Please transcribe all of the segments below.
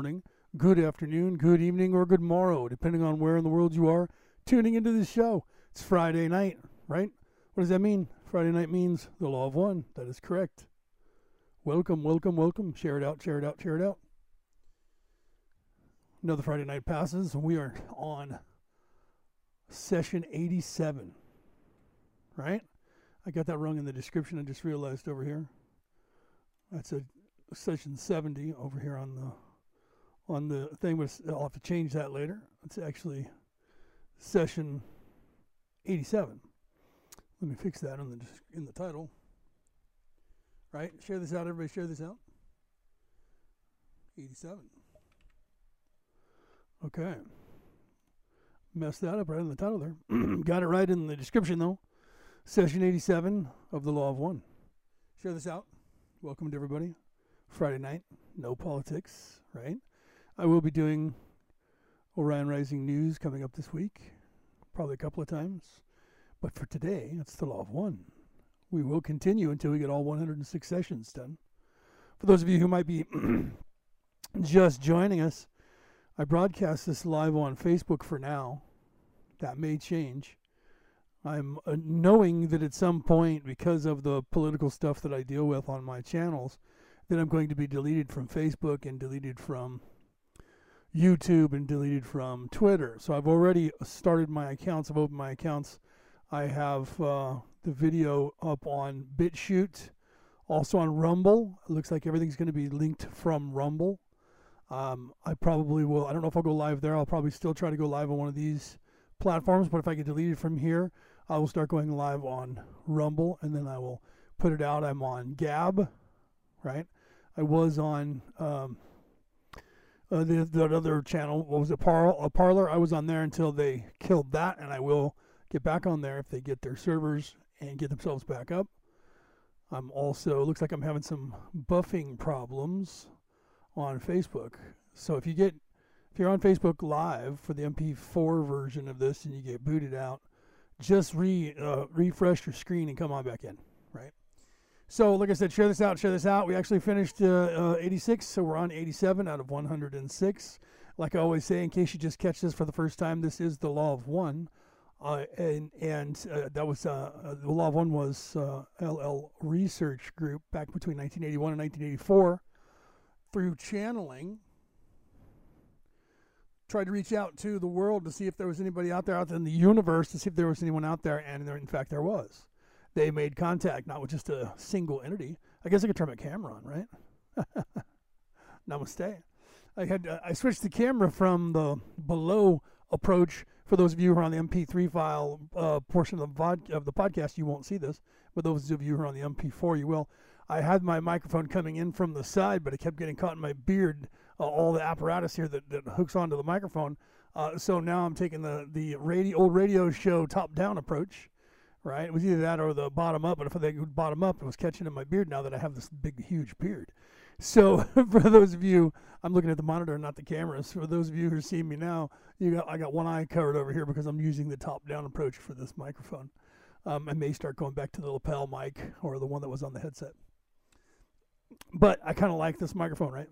morning, good afternoon, good evening, or good morrow, depending on where in the world you are tuning into this show. It's Friday night, right? What does that mean? Friday night means the law of one. That is correct. Welcome, welcome, welcome. Share it out, share it out, share it out. Another Friday night passes, we are on session 87, right? I got that wrong in the description. I just realized over here. That's a session 70 over here on the on the thing. But I'll have to change that later. It's actually session 87. Let me fix that in the in the title. Right? Share this out. Everybody, share this out. 87. Okay. Messed that up right in the title there. got it right in the description though. Session 87 of the Law of One. Share this out. Welcome to everybody. Friday night, no politics, right? I will be doing Orion Rising news coming up this week, probably a couple of times. But for today, it's the Law of One. We will continue until we get all 106 sessions done. For those of you who might be just joining us, I broadcast this live on Facebook for now. That may change. I'm uh, knowing that at some point, because of the political stuff that I deal with on my channels, that I'm going to be deleted from Facebook and deleted from YouTube and deleted from Twitter. So I've already started my accounts. I've opened my accounts. I have uh, the video up on BitChute, also on Rumble. It looks like everything's going to be linked from Rumble. Um, I probably will. I don't know if I'll go live there. I'll probably still try to go live on one of these platforms, but if I get deleted from here, I will start going live on Rumble and then I will put it out. I'm on Gab, right? I was on um, uh, the, the other channel. What was it? Par- a Parler I was on there until they killed that, and I will get back on there if they get their servers and get themselves back up. I'm also looks like I'm having some buffing problems on Facebook. So if you get if you're on Facebook Live for the MP4 version of this and you get booted out, just re uh, refresh your screen and come on back in? So, like I said, share this out, share this out. We actually finished uh, uh, 86, so we're on 87 out of 106. Like I always say, in case you just catch this for the first time, this is the law of one, uh, and and uh, that was uh, the law of one was LL Research Group back between 1981 and 1984 through channeling tried to reach out to the world to see if there was anybody out there out in the universe to see if there was anyone out there, and there, in fact, there was. They made contact, not with just a single entity. I guess I could turn my camera on, right? Namaste. I had uh, I switched the camera from the below approach. For those of you who are on the MP3 file uh, portion of the, vod- of the podcast, you won't see this. But those of you who are on the MP4, you will. I had my microphone coming in from the side, but it kept getting caught in my beard uh, all the apparatus here that, that hooks onto the microphone. Uh, so now I'm taking the the radio, old radio show top down approach, right? It was either that or the bottom up. But if they bottom up, it was catching in my beard. Now that I have this big, huge beard. So for those of you, I'm looking at the monitor, not the cameras. For those of you who are seeing me now, you got I got one eye covered over here because I'm using the top down approach for this microphone. Um, I may start going back to the lapel mic or the one that was on the headset. But I kind of like this microphone, right?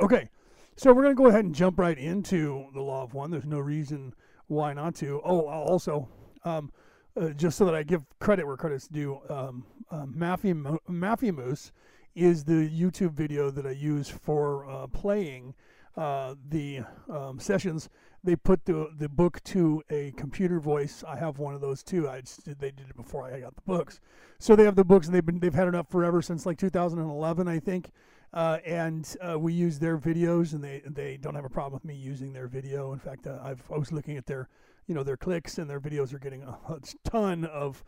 Okay, so we're going to go ahead and jump right into the law of one. There's no reason why not to. Oh, also, um, uh, just so that I give credit where credit's due, um, uh, Moose is the YouTube video that I use for uh, playing uh, the um, sessions. They put the the book to a computer voice. I have one of those too. I just, they did it before I got the books. So they have the books, and they've been they've had it up forever since like 2011, I think. Uh, and uh, we use their videos, and they they don't have a problem with me using their video. In fact, uh, I've I was looking at their you know their clicks, and their videos are getting a, a ton of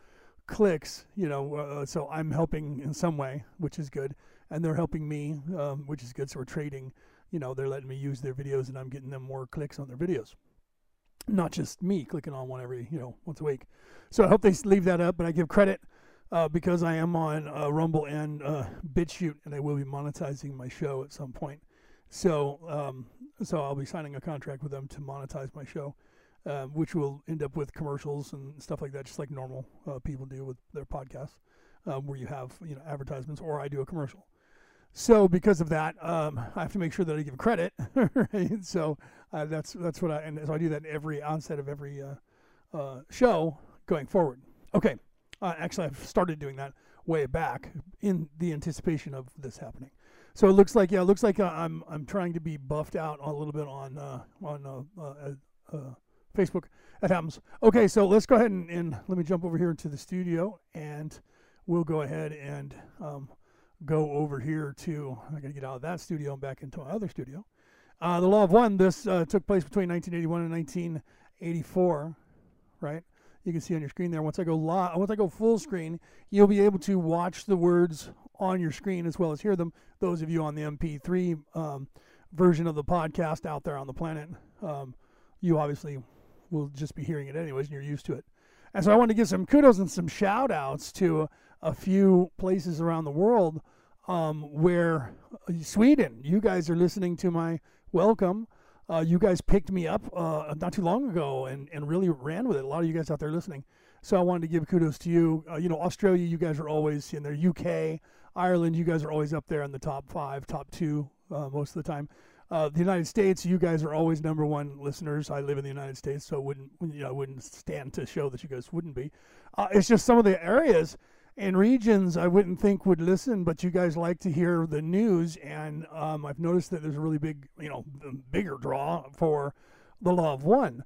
clicks. You know, uh, so I'm helping in some way, which is good, and they're helping me, um, which is good. So we're trading. You know, they're letting me use their videos, and I'm getting them more clicks on their videos. Not just me clicking on one every you know once a week. So I hope they leave that up, but I give credit uh, because I am on uh, Rumble and uh, BitChute, and I will be monetizing my show at some point. So, um, so I'll be signing a contract with them to monetize my show, um, which will end up with commercials and stuff like that, just like normal uh, people do with their podcasts. um, where you have you know advertisements or I do a commercial. So because of that, um, I have to make sure that I give credit. right? So uh, that's that's what I and so I do that every onset of every uh, uh, show going forward. Okay, uh, actually I've started doing that way back in the anticipation of this happening. So it looks like yeah, it looks like uh, I'm I'm trying to be buffed out a little bit on uh, on Facebook. That happens. Okay, so let's go ahead and, and, let me jump over here into the studio and we'll go ahead and um, go over here to, I got to get out of that studio and back into my other studio. Uh, the Law of One, this uh, took place between 1981 and 1984, right? You can see on your screen there. Once I go live, once I go full screen, you'll be able to watch the words on your screen as well as hear them. Those of you on the MP3 um, version of the podcast out there on the planet, um, you obviously will just be hearing it anyways, and you're used to it. And so I want to give some kudos and some shout outs to a few places around the world um, where uh, Sweden, you guys are listening to my welcome. Uh, you guys picked me up uh, not too long ago and, and really ran with it. A lot of you guys out there listening. So I wanted to give kudos to you. Uh, you know, Australia, you guys are always in there. UK, Ireland, you guys are always up there in the top five, top two uh, most of the time. Uh, the United States, you guys are always number one listeners. I live in the United States, so wouldn't you know wouldn't stand to show that you guys wouldn't be. Uh, it's just some of the areas and regions I wouldn't think would listen, but you guys like to hear the news, and um, I've noticed that there's a really big, you know, bigger draw for the Law of One.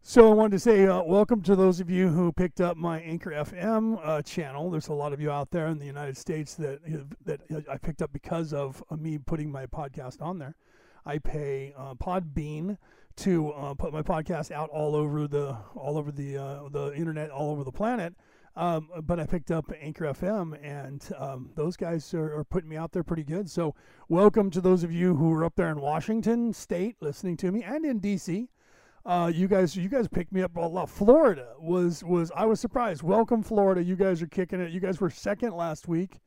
So I wanted to say uh, welcome to those of you who picked up my Anchor FM uh, channel. There's a lot of you out there in the United States that that I picked up because of uh, me putting my podcast on there. I pay uh, Podbean to uh, put my podcast out all over the all over the uh, the internet, all over the planet. Um, but I picked up Anchor FM, and um, those guys are, are, putting me out there pretty good. So, welcome to those of you who are up there in Washington State listening to me, and in DC. Uh, you guys, you guys picked me up a lot. Florida was was I was surprised. Welcome, Florida. You guys are kicking it. You guys were second last week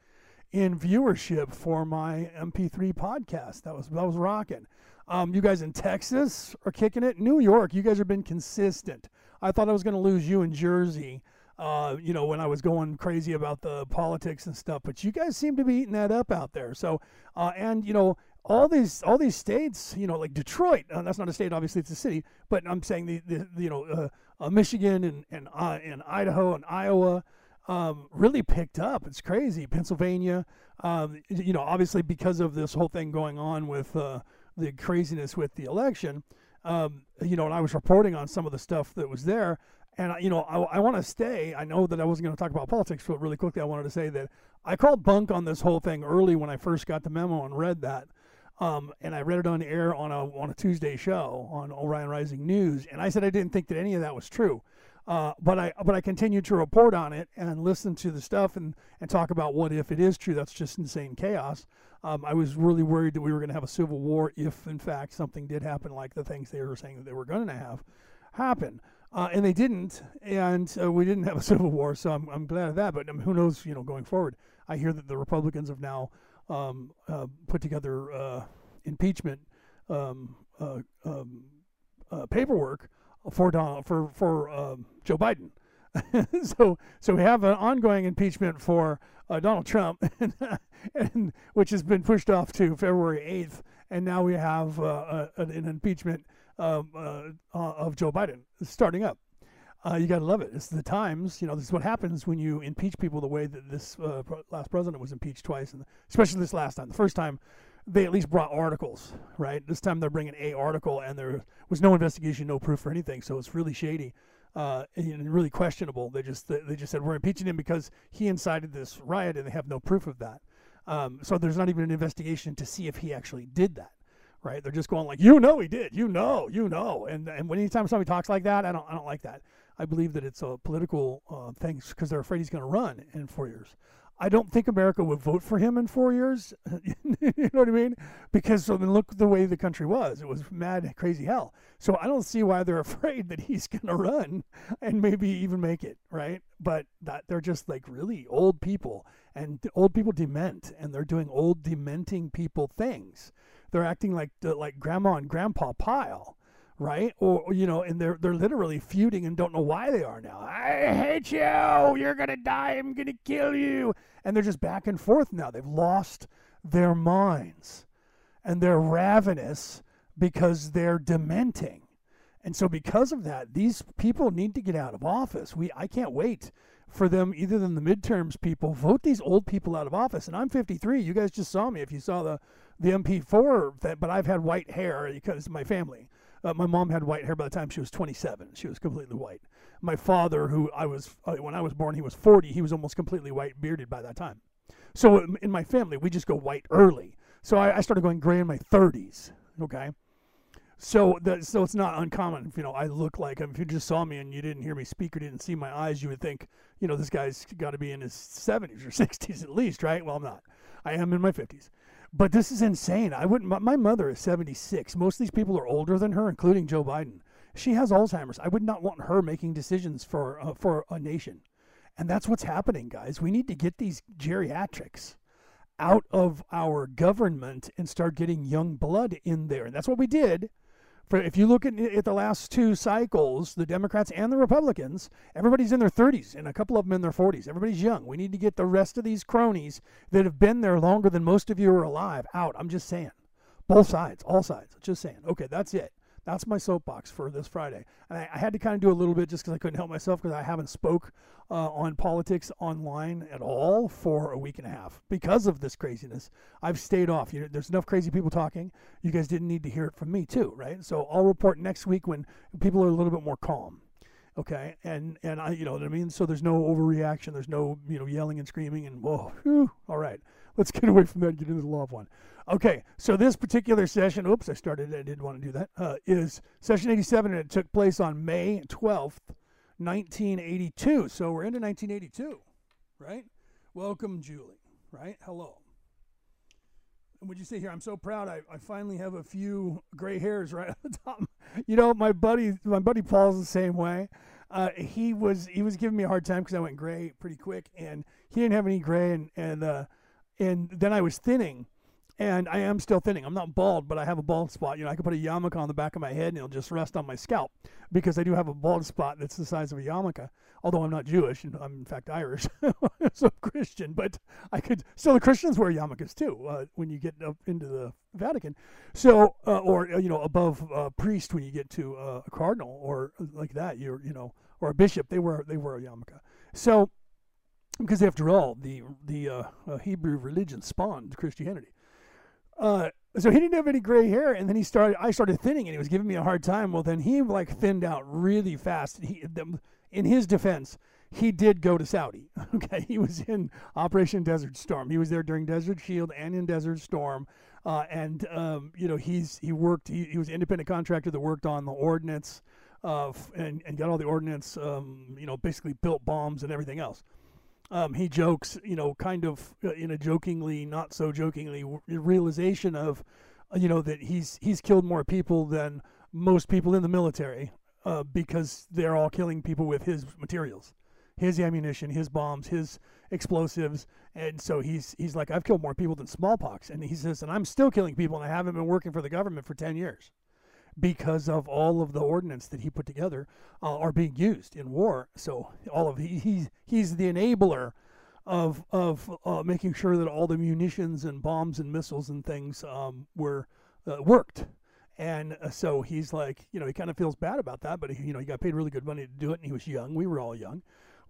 in viewership for my MP3 podcast. That was that was rocking. Um, you guys in Texas are kicking it. New York, you guys have been consistent. I thought I was going to lose you in Jersey. Uh, you know, when I was going crazy about the politics and stuff, but you guys seem to be eating that up out there. So, uh, and you know, all these all these states, you know, like Detroit. Uh, that's not a state, obviously, it's a city. But I'm saying the, the, you know, uh, uh, Michigan and and uh, and Idaho and Iowa um, really picked up. It's crazy. Pennsylvania, um, you know, obviously because of this whole thing going on with the craziness with the election, um, you know, and I was reporting on some of the stuff that was there. And, you know, I, I want to stay. I know that I wasn't going to talk about politics, but really quickly, I wanted to say that I called bunk on this whole thing early when I first got the memo and read that. Um, and I read it on air on a on a Tuesday show on Orion Rising News, and I said I didn't think that any of that was true. Uh, but I but I continued to report on it and listen to the stuff and, and talk about what if it is true. That's just insane chaos. Um, I was really worried that we were going to have a civil war if, in fact, something did happen like the things they were saying that they were going to have happen. Uh, and they didn't, and uh, we didn't have a civil war, so I'm, I'm glad of that. But um, who knows, you know, going forward. I hear that the Republicans have now um, uh, put together uh, impeachment um, uh, um, paperwork for Donald for for um, Joe Biden. so so we have an ongoing impeachment for uh, Donald Trump, and, and, which has been pushed off to February eighth, and now we have uh, a, an impeachment um, uh, of Joe Biden starting up. Uh, you got to love it. It's the times. You know, this is what happens when you impeach people the way that this uh, last president was impeached twice, and especially this last time. The first time they at least brought articles, right? This time they're bringing a article, and there was no investigation, no proof for anything, so it's really shady uh, and really questionable. They just they just said we're impeaching him because he incited this riot, and they have no proof of that. Um, so there's not even an investigation to see if he actually did that, right? They're just going like, you know, he did, you know, you know, and and when anytime somebody talks like that, I don't I don't like that. I believe that it's a political uh, thing because they're afraid he's going to run in four years. I don't think America would vote for him in four years. you know what I mean? Because I mean, look the way the country was. It was mad, crazy hell. So I don't see why they're afraid that he's going to run and maybe even make it, right? But that they're just like really old people, and old people dement, and they're doing old dementing people things. They're acting like like grandma and grandpa Pyle right? Or you know, and they're they're literally feuding and don't know why they are now. I hate you. You're gonna die. I'm gonna kill you. And they're just back and forth now. They've lost their minds, and they're ravenous because they're dementing. And so because of that, these people need to get out of office. We I can't wait for them either than the midterms people vote these old people out of office. And I'm 53. You guys just saw me if you saw the the MP4 that, but I've had white hair because my family. Uh, my mom had white hair by the time she was 27. She was completely white. My father, who I was uh, when I was born, he was 40. He was almost completely white, bearded by that time. So in my family, we just go white early. So I, I started going gray in my 30s. Okay. So that so it's not uncommon. If, You know, I look like if you just saw me and you didn't hear me speak or didn't see my eyes, you would think, you know, this guy's got to be in his 70s or 60s at least, right? Well, I'm not. I am in my 50s. But this is insane. I wouldn't. My, mother is 76. Most of these people are older than her, including Joe Biden. She has Alzheimer's. I would not want her making decisions for uh, for a nation, and that's what's happening, guys. We need to get these geriatrics out of our government and start getting young blood in there, and that's what we did for if you look at, at the last two cycles, the Democrats and the Republicans, everybody's in their 30s and a couple of them in their 40s. Everybody's young. We need to get the rest of these cronies that have been there longer than most of you are alive out. I'm just saying. Both sides, all sides. Just saying. Okay, that's it. That's my soapbox for this Friday. And I, I had to kind of do a little bit just because I couldn't help myself because I haven't spoke uh, on politics online at all for a week and a half because of this craziness. I've stayed off. You know, there's enough crazy people talking. You guys didn't need to hear it from me too, right? So I'll report next week when people are a little bit more calm. Okay, and and I, you know what I mean. So there's no overreaction. There's no you know yelling and screaming and whoa, whew, all right. Let's get away from that and get into the of one. Okay, so this particular session, oops, I started, I didn't want to do that. Uh, is session 87, and it took place on May 12th, 1982. So we're into 1982, right? Welcome, Julie, right? Hello. And would you say here, I'm so proud I, I finally have a few gray hairs right at the top. You know, my buddy, my buddy Paul's the same way. Uh, he was he was giving me a hard time because I went gray pretty quick, and he didn't have any gray, and and uh, and then I was thinning, and I am still thinning. I'm not bald, but I have a bald spot. You know, I could put a yarmulke on the back of my head and it'll just rest on my scalp because I do have a bald spot that's the size of a yarmulke. Although I'm not Jewish, and I'm in fact Irish, so Christian. But I could still the Christians wear yarmulkes too uh, when you get up into the Vatican. So, uh, or uh, you know, above uh, priest when you get to uh, a cardinal or like that, you're you know, or a bishop, they wear they wear a yarmulke. So because after all, the the uh, uh, Hebrew religion spawned Christianity. Uh, so he didn't have any gray hair, and then he started. I started thinning, and he was giving me a hard time. Well, then he like thinned out really fast. He, in his defense, he did go to Saudi. Okay, he was in Operation Desert Storm. He was there during Desert Shield and in Desert Storm. Uh, and um, you know he's he worked. He, he was an independent contractor that worked on the ordnance, uh, and and got all the ordnance. Um, you know, basically built bombs and everything else um, he jokes, you know, kind of uh, in a jokingly, not so jokingly realization of, uh, you know, that he's he's killed more people than most people in the military uh, because they're all killing people with his materials, his ammunition, his bombs, his explosives, and so he's he's like, I've killed more people than smallpox, and he says, and I'm still killing people, and I haven't been working for the government for ten years because of all of the ordnance that he put together uh, are being used in war. So all of he, he's he's the enabler of of uh, making sure that all the munitions and bombs and missiles and things um, were uh, worked. And uh, so he's like, you know, he kind of feels bad about that, but he, you know, he got paid really good money to do it, and he was young. We were all young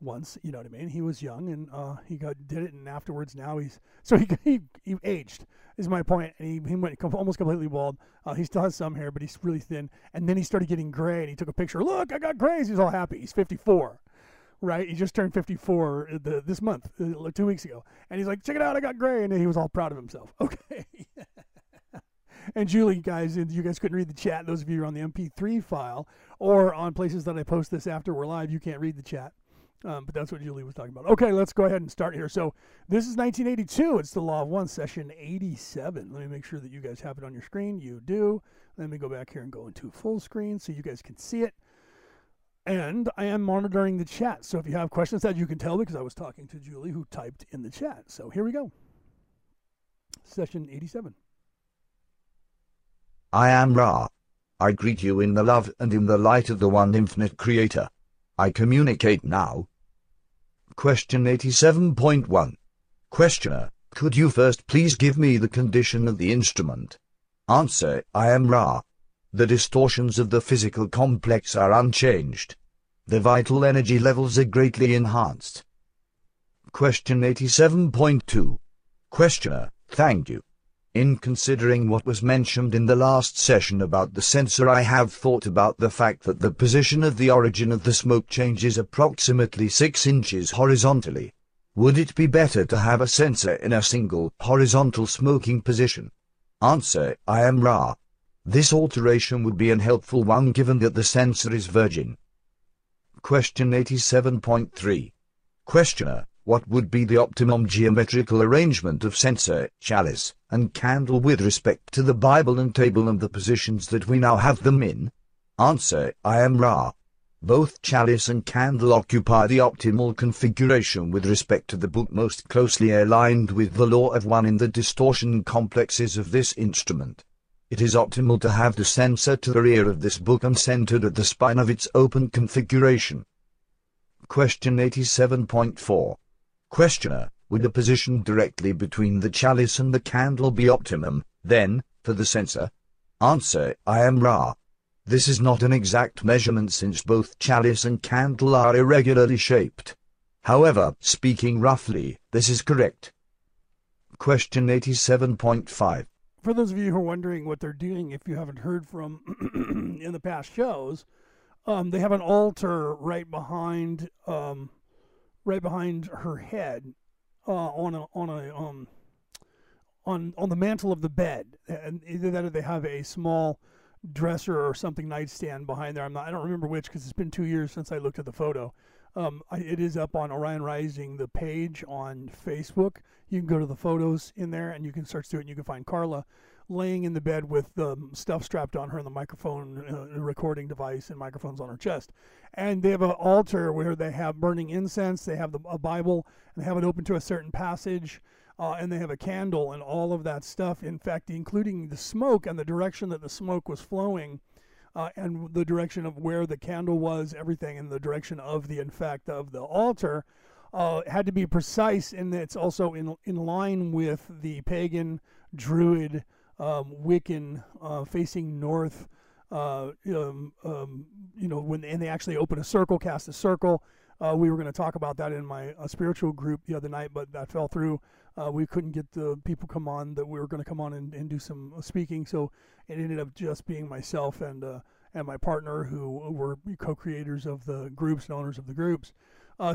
once, you know what I mean? He was young, and uh, he got did it, and afterwards now he's so he he, he aged is my point. And he, he went almost completely bald. Uh, he still has some hair, but he's really thin. And then he started getting gray, and he took a picture. Look, I got grays. He's all happy. He's 54, right? He just turned 54 uh, the, this month, uh, two weeks ago. And he's like, check it out, I got gray. And he was all proud of himself. Okay. and Julie, guys, you guys couldn't read the chat. Those of you on the MP3 file or on places that I post this after we're live, you can't read the chat. Um, but that's what Julie was talking about. Okay, let's go ahead and start here. So this is 1982. It's the Law of One, session 87. Let me make sure that you guys have it on your screen. You do. Let me go back here and go into full screen so you guys can see it. And I am monitoring the chat. So if you have questions that you can tell because I was talking to Julie who typed in the chat. So here we go. Session 87. I am Ra. I greet you in the love and in the light of the one infinite Creator. I communicate now. Question 87.1. Questioner, could you first please give me the condition of the instrument? Answer, I am Ra. The distortions of the physical complex are unchanged. The vital energy levels are greatly enhanced. Question 87.2. Questioner, thank you. In considering what was mentioned in the last session about the censer I have thought about the fact that the position of the origin of the smoke changes approximately 6 inches horizontally. Would it be better to have a censer in a single horizontal smoking position? Answer, I am Ra. This alteration would be an helpful one given that the censer is virgin. Question 87.3. Questioner, what would be the optimum geometrical arrangement of censer, chalice, and candle with respect to the Bible and table and the positions that we now have them in? Answer, I am Ra. Both chalice and candle occupy the optimal configuration with respect to the book most closely aligned with the law of one in the distortion complexes of this instrument. It is optimal to have the censer to the rear of this book and centered at the spine of its open configuration. Question 87.4 Questioner, would the position directly between the chalice and the candle be optimum, then, for the censer? Answer, I am Ra. This is not an exact measurement since both chalice and candle are irregularly shaped. However, speaking roughly, this is correct. Question 87.5. For those of you who are wondering what they're doing, if you haven't heard from in the past shows, um, they have an altar right behind um, right behind her head uh, on a on a um on on the mantle of the bed, and either that or they have a small dresser or something nightstand behind there. I'm not, I don't remember which because it's been two years since I looked at the photo. Um, I, it is up on Orion Rising, the page on Facebook. You can go to the photos in there and you can search through it and you can find Carla laying in the bed with the stuff strapped on her and the microphone uh, recording device and microphones on her chest. And they have an altar where they have burning incense, they have the, a Bible, and they have it open to a certain passage. Uh, and they have a candle and all of that stuff. In fact, including the smoke and the direction that the smoke was flowing, uh, and the direction of where the candle was, everything, and the direction of the, in fact, of the altar, uh, had to be precise, and it's also in in line with the pagan druid um, Wiccan uh, facing north. Uh, um, um, you know, when and they actually open a circle, cast a circle. Uh, we were going to talk about that in my uh, spiritual group the other night, but that fell through. Uh, we couldn't get the people come on that we were going to come on and, and do some speaking, so it ended up just being myself and uh, and my partner who were co-creators of the groups and owners of the groups.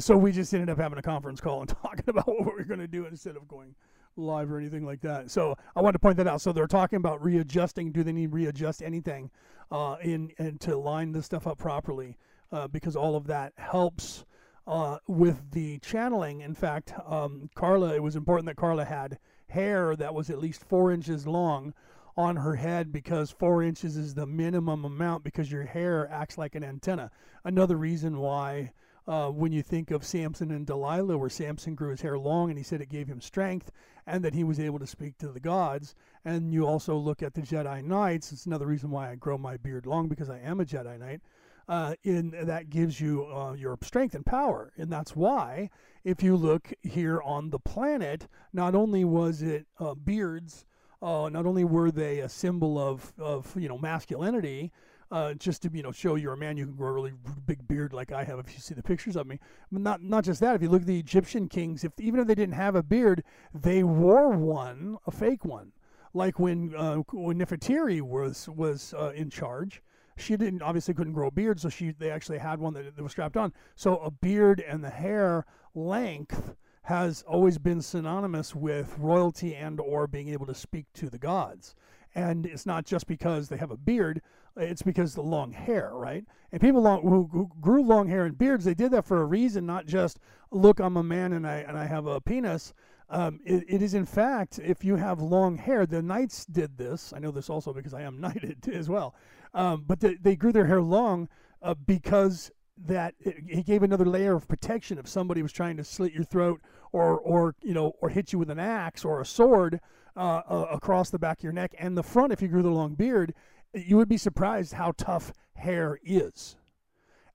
so we just ended up having a conference call and talking about what we were going to do instead of going live or anything like that. So I wanted to point that out. So they're talking about readjusting. Do they need readjust anything uh, in and to line this stuff up properly? Uh, because all of that helps uh, with the channeling. In fact, um, Carla, it was important that Carla had hair that was at least four inches long on her head because four inches is the minimum amount because your hair acts like an antenna. Another reason why. Uh, when you think of Samson and Delilah, where Samson grew his hair long and he said it gave him strength, and that he was able to speak to the gods. And you also look at the Jedi Knights. It's another reason why I grow my beard long because I am a Jedi Knight. Uh, in that gives you uh, your strength and power, and that's why if you look here on the planet, not only was it uh, beards, uh, not only were they a symbol of of you know masculinity, uh, just to you know show you're a man, you can grow a really big beard like I have. If you see the pictures of me, not not just that. If you look at the Egyptian kings, if even if they didn't have a beard, they wore one, a fake one. Like when uh, when Nefertiti was was uh, in charge, she didn't obviously couldn't grow a beard, so she they actually had one that, that was strapped on. So a beard and the hair length has always been synonymous with royalty and or being able to speak to the gods and it's not just because they have a beard it's because the long hair, right? And people long, who, who, grew long hair and beards, they did that for a reason, not just look, I'm a man and I and I have a penis. Um, it, it is in fact, if you have long hair, the knights did this. I know this also because I am knighted as well. Um, but the, they grew their hair long uh, because that it, it gave another layer of protection if somebody was trying to slit your throat or or you know or hit you with an axe or a sword uh, uh, across the back of your neck and the front if you grew the long beard you would be surprised how tough hair is.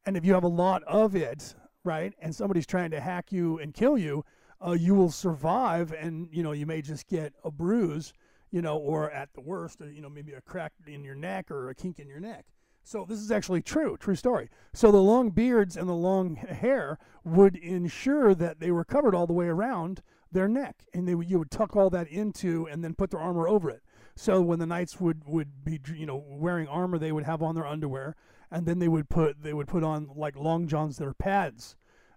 And if you have a lot of it, right, and somebody's trying to hack you and kill you, uh, you will survive, and you know you may just get a bruise, you know, or at the worst, uh, you know, maybe a crack in your neck or a kink in your neck. So this is actually true, true story. So the long beards and the long hair would ensure that they were covered all the way around their neck, and they you would tuck all that into and then put their armor over it. So when the knights would would be you know wearing armor, they would have on their underwear, and then they would put they would put on like long johns that are pads.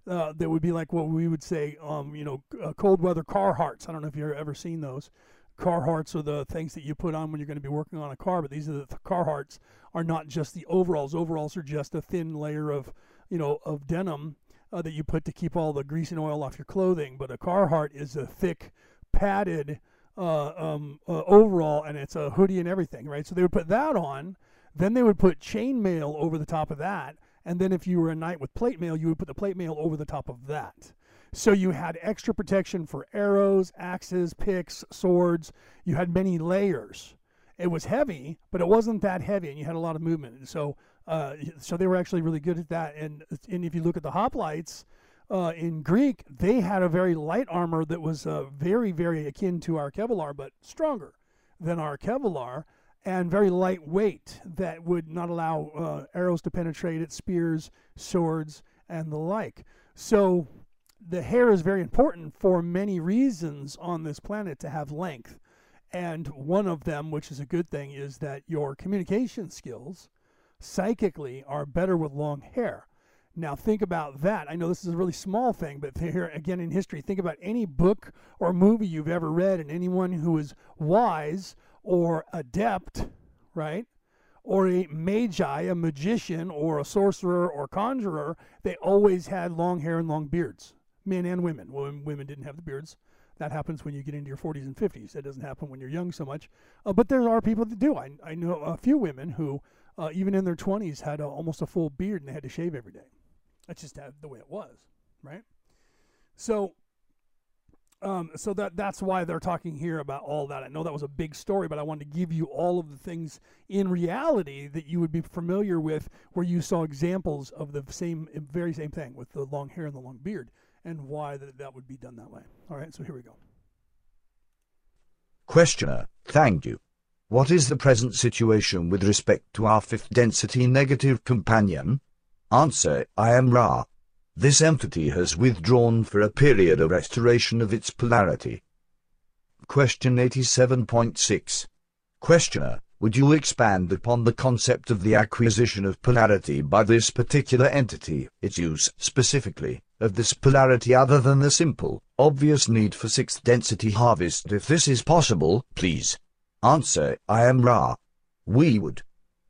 Uh, that would be like what we would say, um, you know, uh, cold weather Carhartts. I don't know if you've ever seen those. Carhartts are the things that you put on when you're going to be working on a car, but these are the, the Carhartts are not just the overalls. Overalls are just a thin layer of, you know, of denim uh, that you put to keep all the grease and oil off your clothing. But a Carhartt is a thick, padded uh, um, uh, overall, and it's a hoodie and everything, right? So they would put that on. Then they would put chainmail over the top of that, and then if you were a knight with plate mail, you would put the plate mail over the top of that. So you had extra protection for arrows, axes, picks, swords. You had many layers. It was heavy, but it wasn't that heavy, and you had a lot of movement. And So, uh, so they were actually really good at that. And and if you look at the hoplites uh, in Greek, they had a very light armor that was uh, very very akin to our Kevlar, but stronger than our Kevlar, and very lightweight that would not allow uh, arrows to penetrate it, spears, swords, and the like. So the hair is very important for many reasons on this planet to have length. And one of them, which is a good thing, is that your communication skills psychically are better with long hair. Now, think about that. I know this is a really small thing, but here again in history, think about any book or movie you've ever read, and anyone who is wise or adept, right? Or a magi, a magician, or a sorcerer or conjurer, they always had long hair and long beards men and women. Well, women didn't have the beards. That happens when you get into your 40s and 50s. That doesn't happen when you're young so much. Uh, but there are people that do. I, I know a few women who, uh, even in their 20s, had a, almost a full beard and they had to shave every day. That's just the way it was, right? So um, so that that's why they're talking here about all that. I know that was a big story, but I wanted to give you all of the things in reality that you would be familiar with, where you saw examples of the same, very same thing with the long hair and the long beard and why that, that would be done that way. All right, so here we go. Questioner, thank you. What is the present situation with respect to our fifth density negative companion? Answer, I am Ra. This entity has withdrawn for a period of restoration of its polarity. Question 87.6. Questioner, would you expand upon the concept of the acquisition of polarity by this particular entity, its use specifically? of this polarity other than the simple, obvious need for sixth density harvest if this is possible, please. Answer, I am Ra. We would.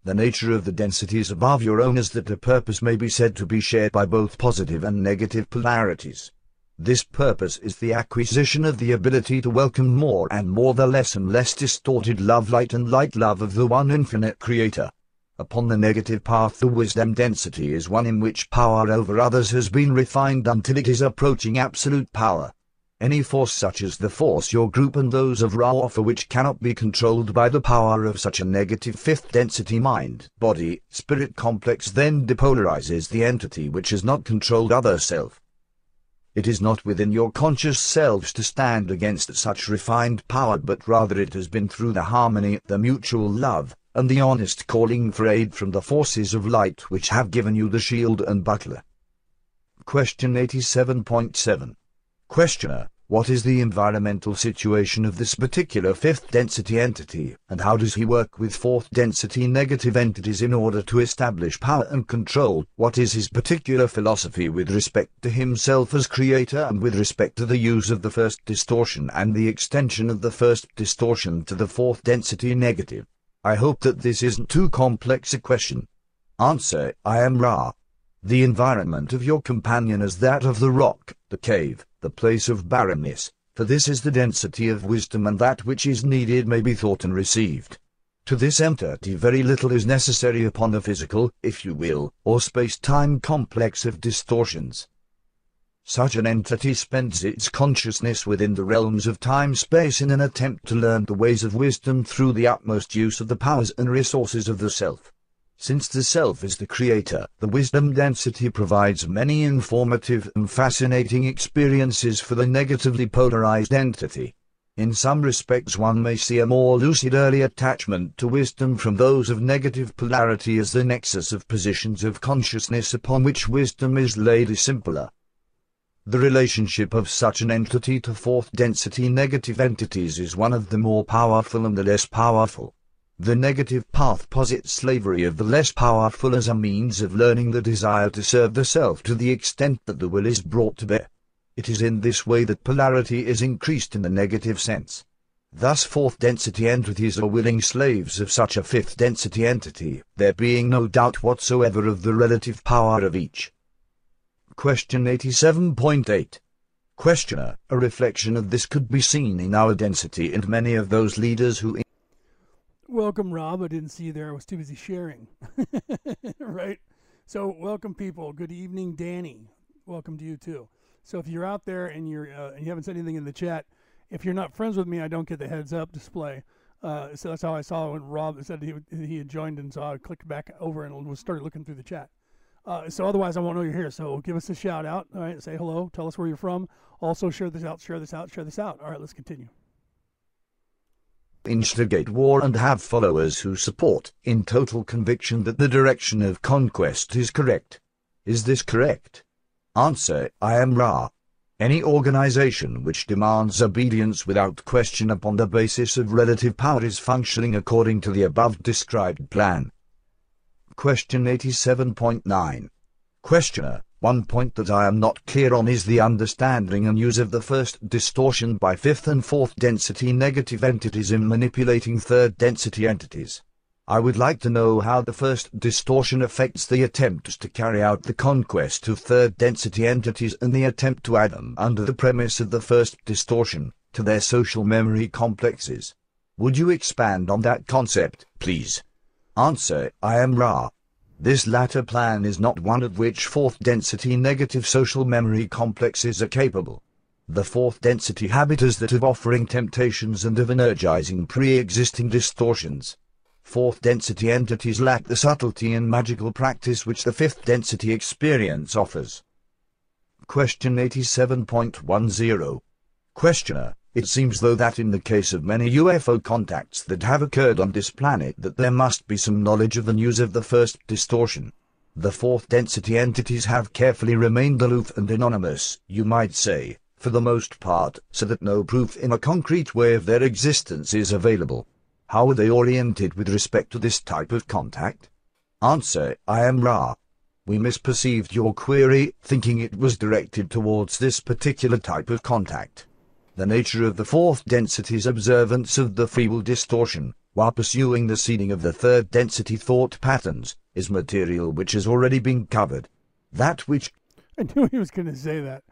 The nature of the densities above your own is that the purpose may be said to be shared by both positive and negative polarities. This purpose is the acquisition of the ability to welcome more and more the less and less distorted love light and light love of the one infinite creator. Upon the negative path the wisdom density is one in which power over others has been refined until it is approaching absolute power. Any force such as the force your group and those of Ra offer which cannot be controlled by the power of such a negative fifth density mind, body, spirit complex then depolarizes the entity which has not controlled other self. It is not within your conscious selves to stand against such refined power but rather it has been through the harmony, the mutual love, and the honest calling for aid from the forces of light which have given you the shield and buckler. Question 87.7. Questioner, what is the environmental situation of this particular fifth density entity, and how does he work with fourth density negative entities in order to establish power and control? What is his particular philosophy with respect to himself as creator and with respect to the use of the first distortion and the extension of the first distortion to the fourth density negative? I hope that this isn't too complex a question. Answer, I am Ra. The environment of your companion is that of the rock, the cave, the place of barrenness, for this is the density of wisdom and that which is needed may be thought and received. To this entity very little is necessary upon the physical, if you will, or space-time complex of distortions. Such an entity spends its consciousness within the realms of time-space in an attempt to learn the ways of wisdom through the utmost use of the powers and resources of the self. Since the self is the creator, the wisdom density provides many informative and fascinating experiences for the negatively polarized entity. In some respects one may see a more lucid early attachment to wisdom from those of negative polarity as the nexus of positions of consciousness upon which wisdom is laid is simpler. The relationship of such an entity to fourth density negative entities is one of the more powerful and the less powerful. The negative path posits slavery of the less powerful as a means of learning the desire to serve the self to the extent that the will is brought to bear. It is in this way that polarity is increased in the negative sense. Thus fourth density entities are willing slaves of such a fifth density entity, there being no doubt whatsoever of the relative power of each. Question 87.8 Questioner, a reflection of this could be seen in our density and many of those leaders who Welcome, Rob. I didn't see you there. I was too busy sharing. right? So, welcome, people. Good evening, Danny. Welcome to you, too. So, if you're out there and, you're, uh, and you haven't said anything in the chat, if you're not friends with me, I don't get the heads up display. Uh, so, that's how I saw when Rob said he, he had joined, and so I clicked back over and started looking through the chat. Uh, so otherwise, I won't know you're here. So give us a shout out. All right, say hello. Tell us where you're from. Also, share this out. Share this out. Share this out. All right, let's continue instigate war and have followers who support, in total conviction that the direction of conquest is correct. Is this correct? Answer, I am Ra. Any organization which demands obedience without question upon the basis of relative power is functioning according to the above described plan. Question 87.9. Questioner, one point that I am not clear on is the understanding and use of the first distortion by fifth and fourth density negative entities in manipulating third density entities. I would like to know how the first distortion affects the attempts to carry out the conquest of third density entities and the attempt to add them under the premise of the first distortion to their social memory complexes. Would you expand on that concept, please? Answer, I am Ra. This latter plan is not one of which fourth density negative social memory complexes are capable. The fourth density habit is that of offering temptations and of energizing pre-existing distortions. Fourth density entities lack the subtlety and magical practice which the fifth density experience offers. Question 87.10 Questioner it seems though that in the case of many UFO contacts that have occurred on this planet that there must be some knowledge of the news of the first distortion. The fourth density entities have carefully remained aloof and anonymous, you might say, for the most part, so that no proof in a concrete way of their existence is available. How are they oriented with respect to this type of contact? Answer, I am Ra. We misperceived your query, thinking it was directed towards this particular type of contact the nature of the fourth density's observance of the feeble distortion, while pursuing the seeding of the third density thought patterns, is material which has already been covered. That which... I knew he was going to say that.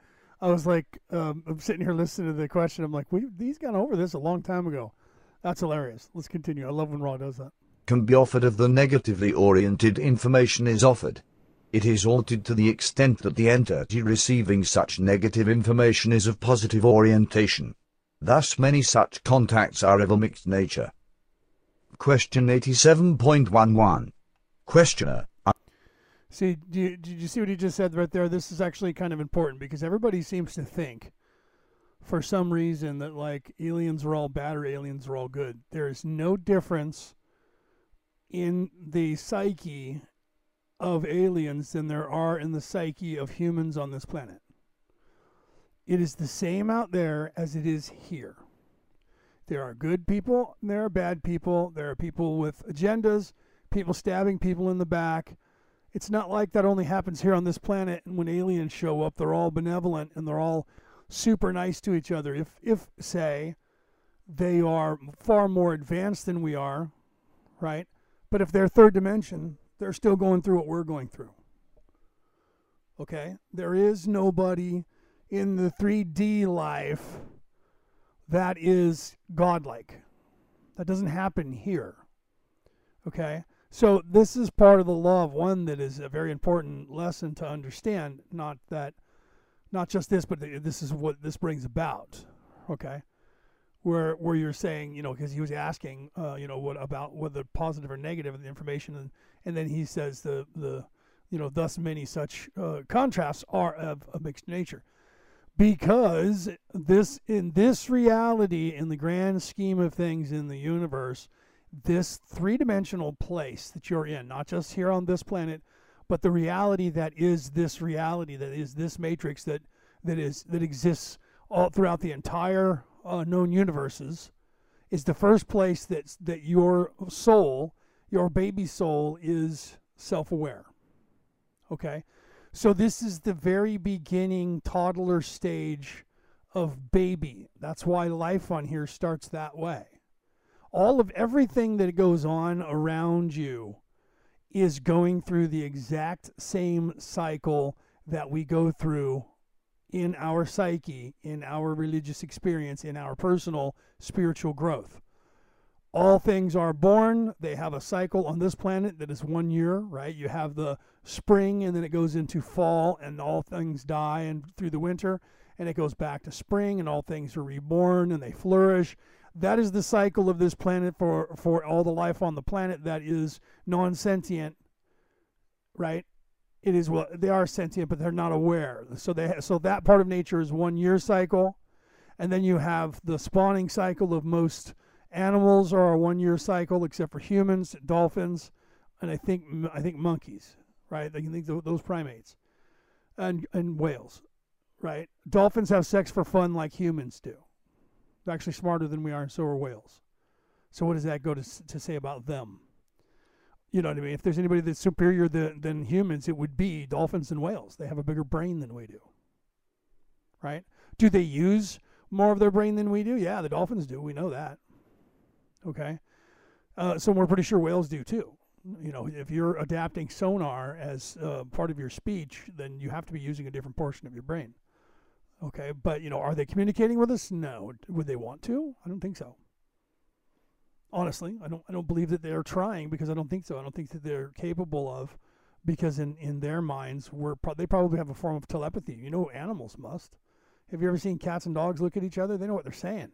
I was like, um, I'm sitting here listening to the question. I'm like, we these got over this a long time ago. That's hilarious. Let's continue. I love when Ra does that. Can be offered if the negatively oriented information is offered. It is altered to the extent that the entity receiving such negative information is of positive orientation. Thus many such contacts are of a mixed nature. Question 87.11. Questioner. See, did you, did you see what he just said right there? This is actually kind of important because everybody seems to think, for some reason, that like aliens are all bad or aliens are all good. There is no difference in the psyche of aliens than there are in the psyche of humans on this planet. It is the same out there as it is here. There are good people, there are bad people. There are people with agendas, people stabbing people in the back. It's not like that only happens here on this planet and when aliens show up, they're all benevolent and they're all super nice to each other. If if say they are far more advanced than we are, right? But if they're third dimension, they're still going through what we're going through. Okay? There is nobody in the 3D life that is godlike. That doesn't happen here. Okay? So this is part of the law of one that is a very important lesson to understand. Not that not just this, but this is what this brings about. Okay, where where you're saying, you know, because he was asking, uh, you know, what about whether positive or negative the information, and then he says the the you know, thus many such uh, contrasts are of a mixed nature. Because this, in this reality, in the grand scheme of things in the universe, this three dimensional place that you're in, not just here on this planet, but the reality that is this reality, that is this matrix that that is that exists all throughout the entire uh, known universes, is the first place that that your soul, your baby soul, is self-aware. Okay. So this is the very beginning toddler stage of baby. That's why life on here starts that way. All of everything that goes on around you is going through the exact same cycle that we go through in our psyche, in our religious experience, in our personal spiritual growth all things are born. They have a cycle on this planet that is one year, right? You have the spring and then it goes into fall and all things die and through the winter and it goes back to spring and all things are reborn and they flourish. That is the cycle of this planet for for all the life on the planet that is non-sentient, right? It is well they are sentient but they're not aware. So they so that part of nature is one year cycle. And then you have the spawning cycle of most Animals are a one-year cycle, except for humans, dolphins, and I think I think monkeys, right? I think those primates, and and whales, right? Dolphins have sex for fun like humans do. They're actually smarter than we are, and so are whales. So what does that go to to say about them? You know what I mean? If there's anybody that's superior than, than humans, it would be dolphins and whales. They have a bigger brain than we do. Right? Do they use more of their brain than we do? Yeah, the dolphins do. We know that. Okay, uh, so we're pretty sure whales do too. You know, if you're adapting sonar as uh, part of your speech, then you have to be using a different portion of your brain. Okay, but you know, are they communicating with us? No. Would they want to? I don't think so. Honestly, I don't. I don't believe that they're trying because I don't think so. I don't think that they're capable of, because in in their minds, we're pro- they probably have a form of telepathy. You know, animals must. Have you ever seen cats and dogs look at each other? They know what they're saying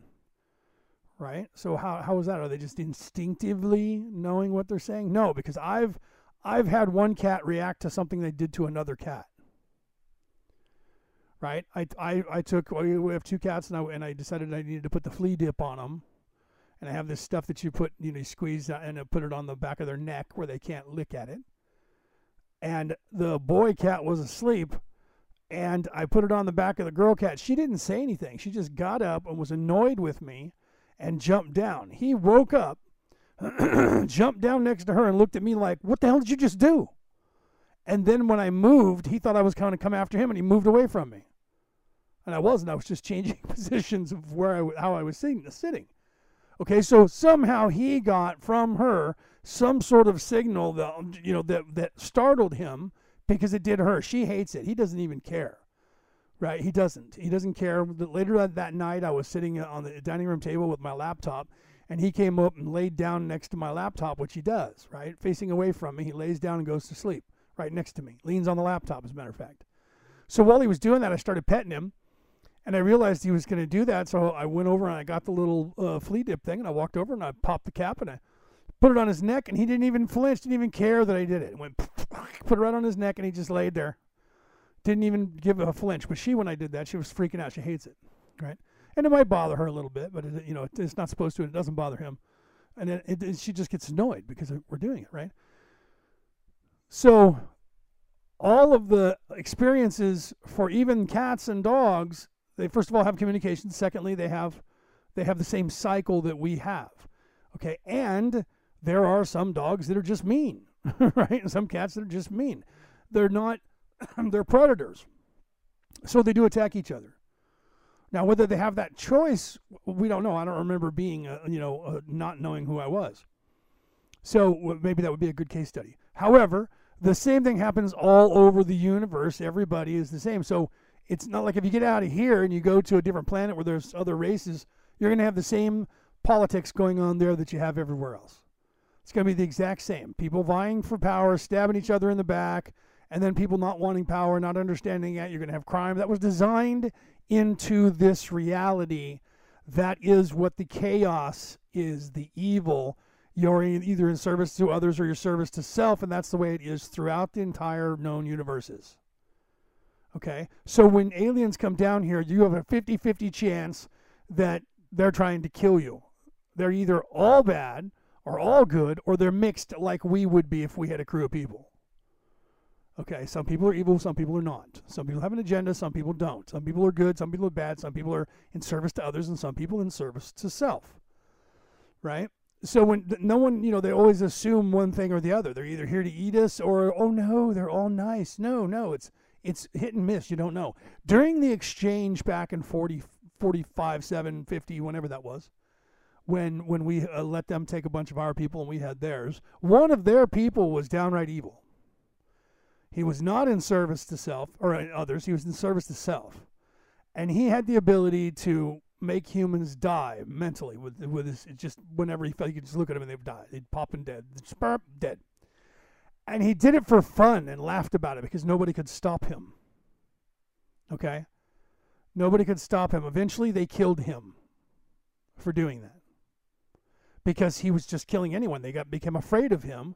right? So how how is that? Are they just instinctively knowing what they're saying? No, because I've I've had one cat react to something they did to another cat. Right? I, I, I took we have two cats and I and I decided I needed to put the flea dip on them, and I have this stuff that you put you know you squeeze and put it on the back of their neck where they can't lick at it. And the boy cat was asleep, and I put it on the back of the girl cat. She didn't say anything. She just got up and was annoyed with me and jumped down. He woke up, jumped down next to her, and looked at me like, What the hell did you just do? And then when I moved, he thought I was going to come after him and he moved away from me. And I wasn't. I was just changing positions of where I, how I was sitting, sitting. Okay, so somehow he got from her some sort of signal that you know that that startled him because it did her. She hates it. He doesn't even care. Right, he doesn't. He doesn't care. Later that night, I was sitting on the dining room table with my laptop, and he came up and laid down next to my laptop, which he does, right, facing away from me. He lays down and goes to sleep right next to me, leans on the laptop, as a matter of fact. So while he was doing that, I started petting him, and I realized he was going to do that. So I went over and I got the little uh, flea dip thing, and I walked over and I popped the cap and I put it on his neck, and he didn't even flinch, didn't even care that I did it. Went put it right on his neck, and he just laid there didn't even give a flinch. But she, when I did that, she was freaking out. She hates it, right? And it might bother her a little bit, but it, you know, it's not supposed to. And it doesn't bother him, and it, it, she just gets annoyed because we're doing it, right? So, all of the experiences for even cats and dogs, they first of all have communication. Secondly, they have they have the same cycle that we have. Okay, and there are some dogs that are just mean, right? And some cats that are just mean. They're not they're predators. So they do attack each other. Now, whether they have that choice, we don't know. I don't remember being, uh, you know, uh, not knowing who I was. So maybe that would be a good case study. However, the same thing happens all over the universe. Everybody is the same. So it's not like if you get out of here and you go to a different planet where there's other races, you're going to have the same politics going on there that you have everywhere else. It's going to be the exact same. People vying for power, stabbing each other in the back, and then people not wanting power, not understanding it. You're going to have crime that was designed into this reality. That is what the chaos is, the evil. You're either in service to others or your service to self, and that's the way it is throughout the entire known universes. Okay? So when aliens come down here, you have a 50 50 chance that they're trying to kill you. They're either all bad or all good, or they're mixed like we would be if we had a crew of people. Okay, some people are evil, some people are not. Some people have an agenda, some people don't. Some people are good, some people are bad, some people are in service to others, and some people in service to self. Right? So when no one, you know, they always assume one thing or the other. They're either here to eat us or oh no, they're all nice. No, no, it's it's hit and miss. You don't know. During the exchange back in 40, 45, 7, 50, whenever that was, when when we uh, let them take a bunch of our people and we had theirs, one of their people was downright evil. He was not in service to self or others. He was in service to self, and he had the ability to make humans die mentally with with his just whenever he felt you could just look at him and they'd die. They'd pop and dead. Spurp, dead. And he did it for fun and laughed about it because nobody could stop him. Okay? Nobody could stop him. Eventually they killed him for doing that. Because he was just killing anyone. They got became afraid of him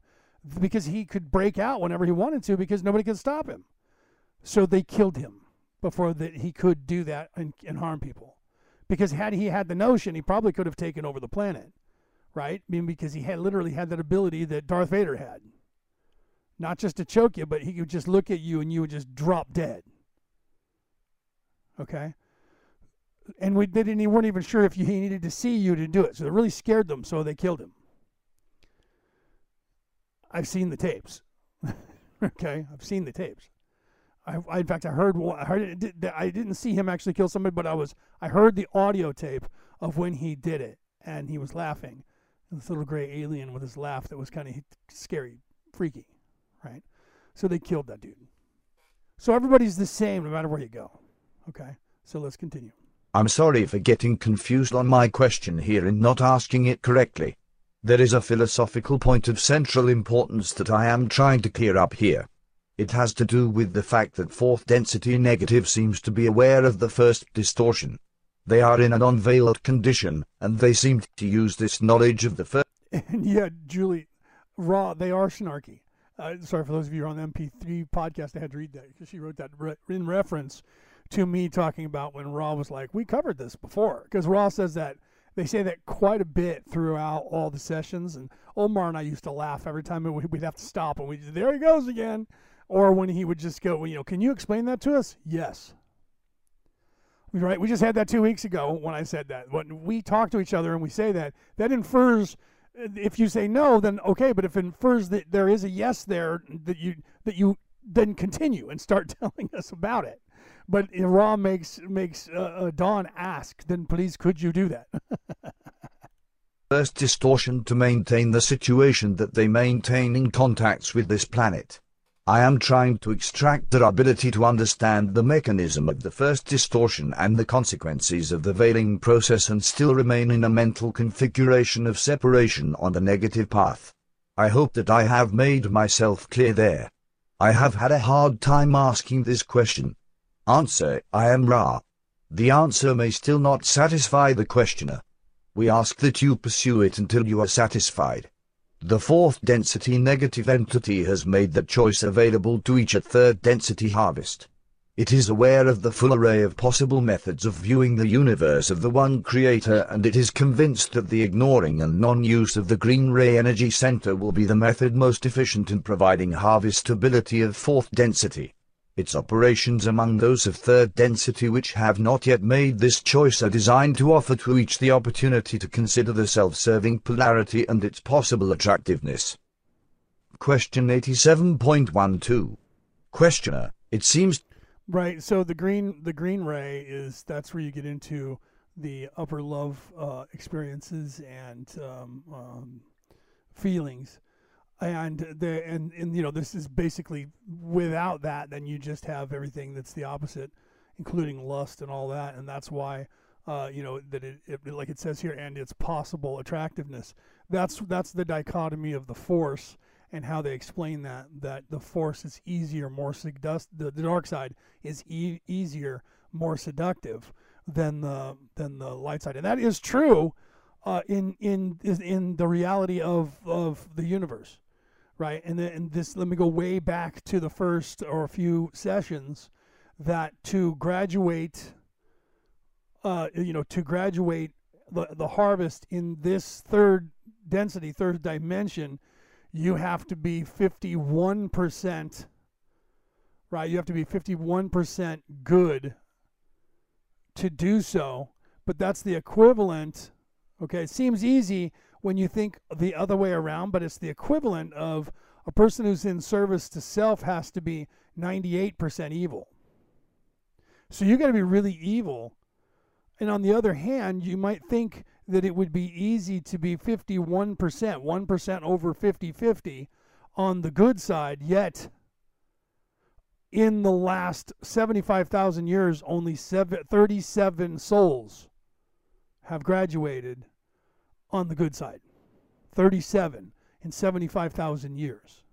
because he could break out whenever he wanted to because nobody could stop him. So they killed him before that he could do that and, and harm people. Because had he had the notion, he probably could have taken over the planet, right? I mean, because he had literally had that ability that Darth Vader had, not just to choke you, but he could just look at you and you would just drop dead. Okay, and we they didn't. He weren't even sure if he needed to see you to do it, so it really scared them. So they killed him. I've seen the tapes. okay, I've seen the tapes. I, I, in fact, I heard. I heard. I didn't see him actually kill somebody, but I was. I heard the audio tape of when he did it, and he was laughing. This little gray alien with his laugh that was kind of scary, freaky, right? So they killed that dude. So everybody's the same no matter where you go. Okay, so let's continue. I'm sorry for getting confused on my question here and not asking it correctly. There is a philosophical point of central importance that I am trying to clear up here. It has to do with the fact that fourth density negative seems to be aware of the first distortion. They are in an unveiled condition, and they seem to use this knowledge of the first. And yet, Julie, Ra, they are snarky. Uh, sorry for those of you on the MP3 podcast, I had to read that because she wrote that re- in reference to me talking about when Ra was like, we covered this before. Because Ra says that they say that quite a bit throughout all the sessions. And Omar and I used to laugh every time we'd have to stop and we there he goes again. Or when he would just go, you know, can you explain that to us? Yes. Right. We just had that two weeks ago when I said that. When we talk to each other and we say that, that infers if you say no, then okay. But if it infers that there is a yes there, that you that you then continue and start telling us about it. But Ra makes makes uh, uh, ask, then please could you do that? First distortion to maintain the situation that they maintain in contacts with this planet. I am trying to extract their ability to understand the mechanism of the first distortion and the consequences of the veiling process and still remain in a mental configuration of separation on the negative path. I hope that I have made myself clear there. I have had a hard time asking this question. Answer, I am Ra. The answer may still not satisfy the questioner. We ask that you pursue it until you are satisfied. The fourth density negative entity has made the choice available to each at third density harvest. It is aware of the full array of possible methods of viewing the universe of the one creator and it is convinced that the ignoring and non-use of the green ray energy center will be the method most efficient in providing harvestability of fourth density. Its operations among those of third density which have not yet made this choice are designed to offer to each the opportunity to consider the self-serving polarity and its possible attractiveness. Question 87.12. Questioner, it seems Right. So the green the green ray is that's where you get into the upper love uh, experiences and um, um, feelings and the and, and you know this is basically without that then you just have everything that's the opposite including lust and all that. And that's why uh, you know that it, it, like it says here and it's possible attractiveness. That's that's the dichotomy of the force and how they explain that that the force is easier, more seduct the, the dark side is e- easier, more seductive than the than the light side, and that is true uh, in in in the reality of of the universe, right? And then and this let me go way back to the first or a few sessions that to graduate, uh, you know, to graduate the the harvest in this third density, third dimension, you have to be fifty one percent. Right, you have to be fifty one percent good to do so, but that's the equivalent Okay, it seems easy when you think the other way around, but it's the equivalent of a person who's in service to self has to be 98% evil. So you got to be really evil. And on the other hand, you might think that it would be easy to be 51%, 1% over 50 50 on the good side, yet in the last 75,000 years, only seven, 37 souls have graduated on the good side 37 in 75,000 years.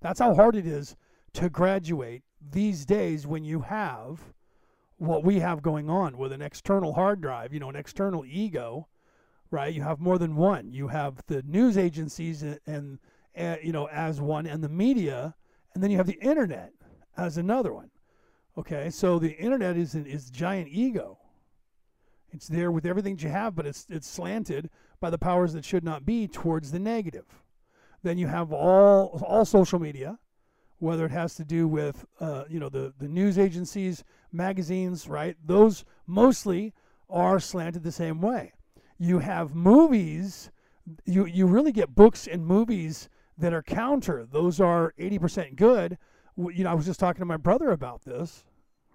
That's how hard it is to graduate these days when you have what we have going on with an external hard drive, you know, an external ego, right? You have more than one. You have the news agencies and, and, you know, as one, and the media, and then you have the internet as another one. Okay, so the internet is an, is giant ego, it's there with everything that you have, but it's it's slanted by the powers that should not be towards the negative. Then you have all all social media, whether it has to do with uh, you know the the news agencies, magazines, right? Those mostly are slanted the same way. You have movies. You you really get books and movies that are counter. Those are 80% good. You know, I was just talking to my brother about this,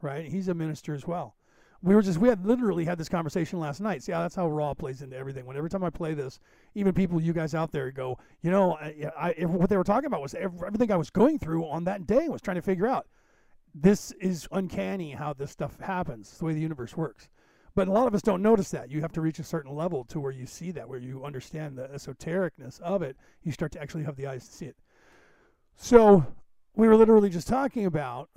right? He's a minister as well we were just we had literally had this conversation last night. See, that's how Ra plays into everything. When every time I play this, even people, you guys out there, go, you know, I, I, what they were talking about was everything I was going through on that day. Was trying to figure out. This is uncanny how this stuff happens. It's the way the universe works. But a lot of us don't notice that. You have to reach a certain level to where you see that, where you understand the esotericness of it. You start to actually have the eyes to see it. So we were literally just talking about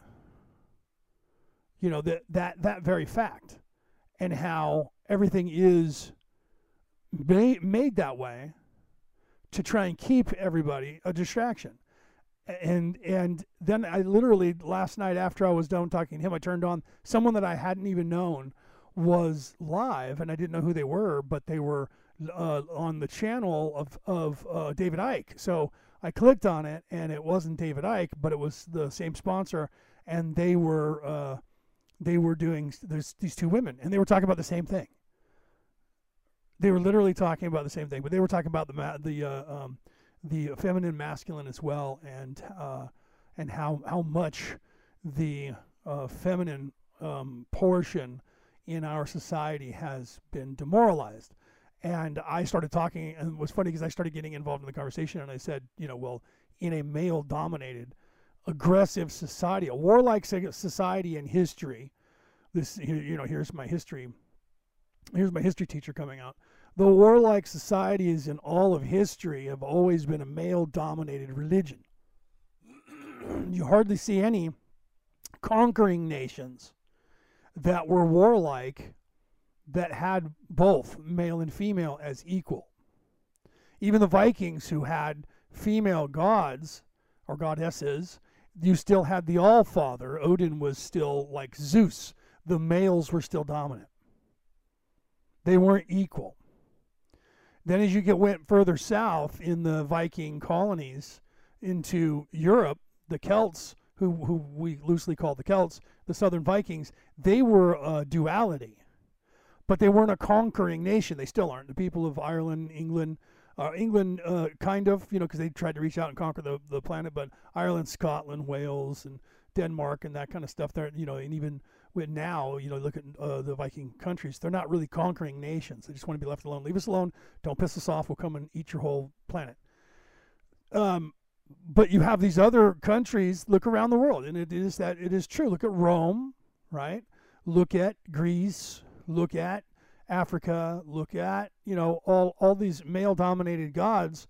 you know that that that very fact and how everything is made, made that way to try and keep everybody a distraction. And and then I literally last night after I was done talking to him I turned on someone that I hadn't even known was live and I didn't know who they were but they were uh, on the channel of of uh, David Icke so I clicked on it and it wasn't David Icke but it was the same sponsor and they were uh, they were doing there's these two women and they were talking about the same thing. They were literally talking about the same thing but they were talking about the ma- the uh, um, the feminine masculine as well and uh, and how how much the uh, feminine um, portion in our society has been demoralized. And I started talking and it was funny because I started getting involved in the conversation and I said you know well in a male dominated aggressive society, a warlike society in history. This, you know, here's my history. Here's my history teacher coming out. The warlike societies in all of history have always been a male dominated religion. you hardly see any conquering nations that were warlike that had both male and female as equal. Even the Vikings, who had female gods or goddesses, you still had the All Father. Odin was still like Zeus. The males were still dominant. They weren't equal. Then, as you get went further south in the Viking colonies into Europe, the Celts, who who we loosely call the Celts, the Southern Vikings, they were a duality, but they weren't a conquering nation. They still aren't. The people of Ireland, England, uh, England, uh, kind of, you know, because they tried to reach out and conquer the, the planet, but Ireland, Scotland, Wales, and Denmark, and that kind of stuff. There, you know, and even with now, you know, look at uh, the Viking countries. They're not really conquering nations. They just want to be left alone. Leave us alone. Don't piss us off. We'll come and eat your whole planet. Um, but you have these other countries. Look around the world, and it is that it is true. Look at Rome, right? Look at Greece. Look at Africa, look at, you know, all, all these male dominated gods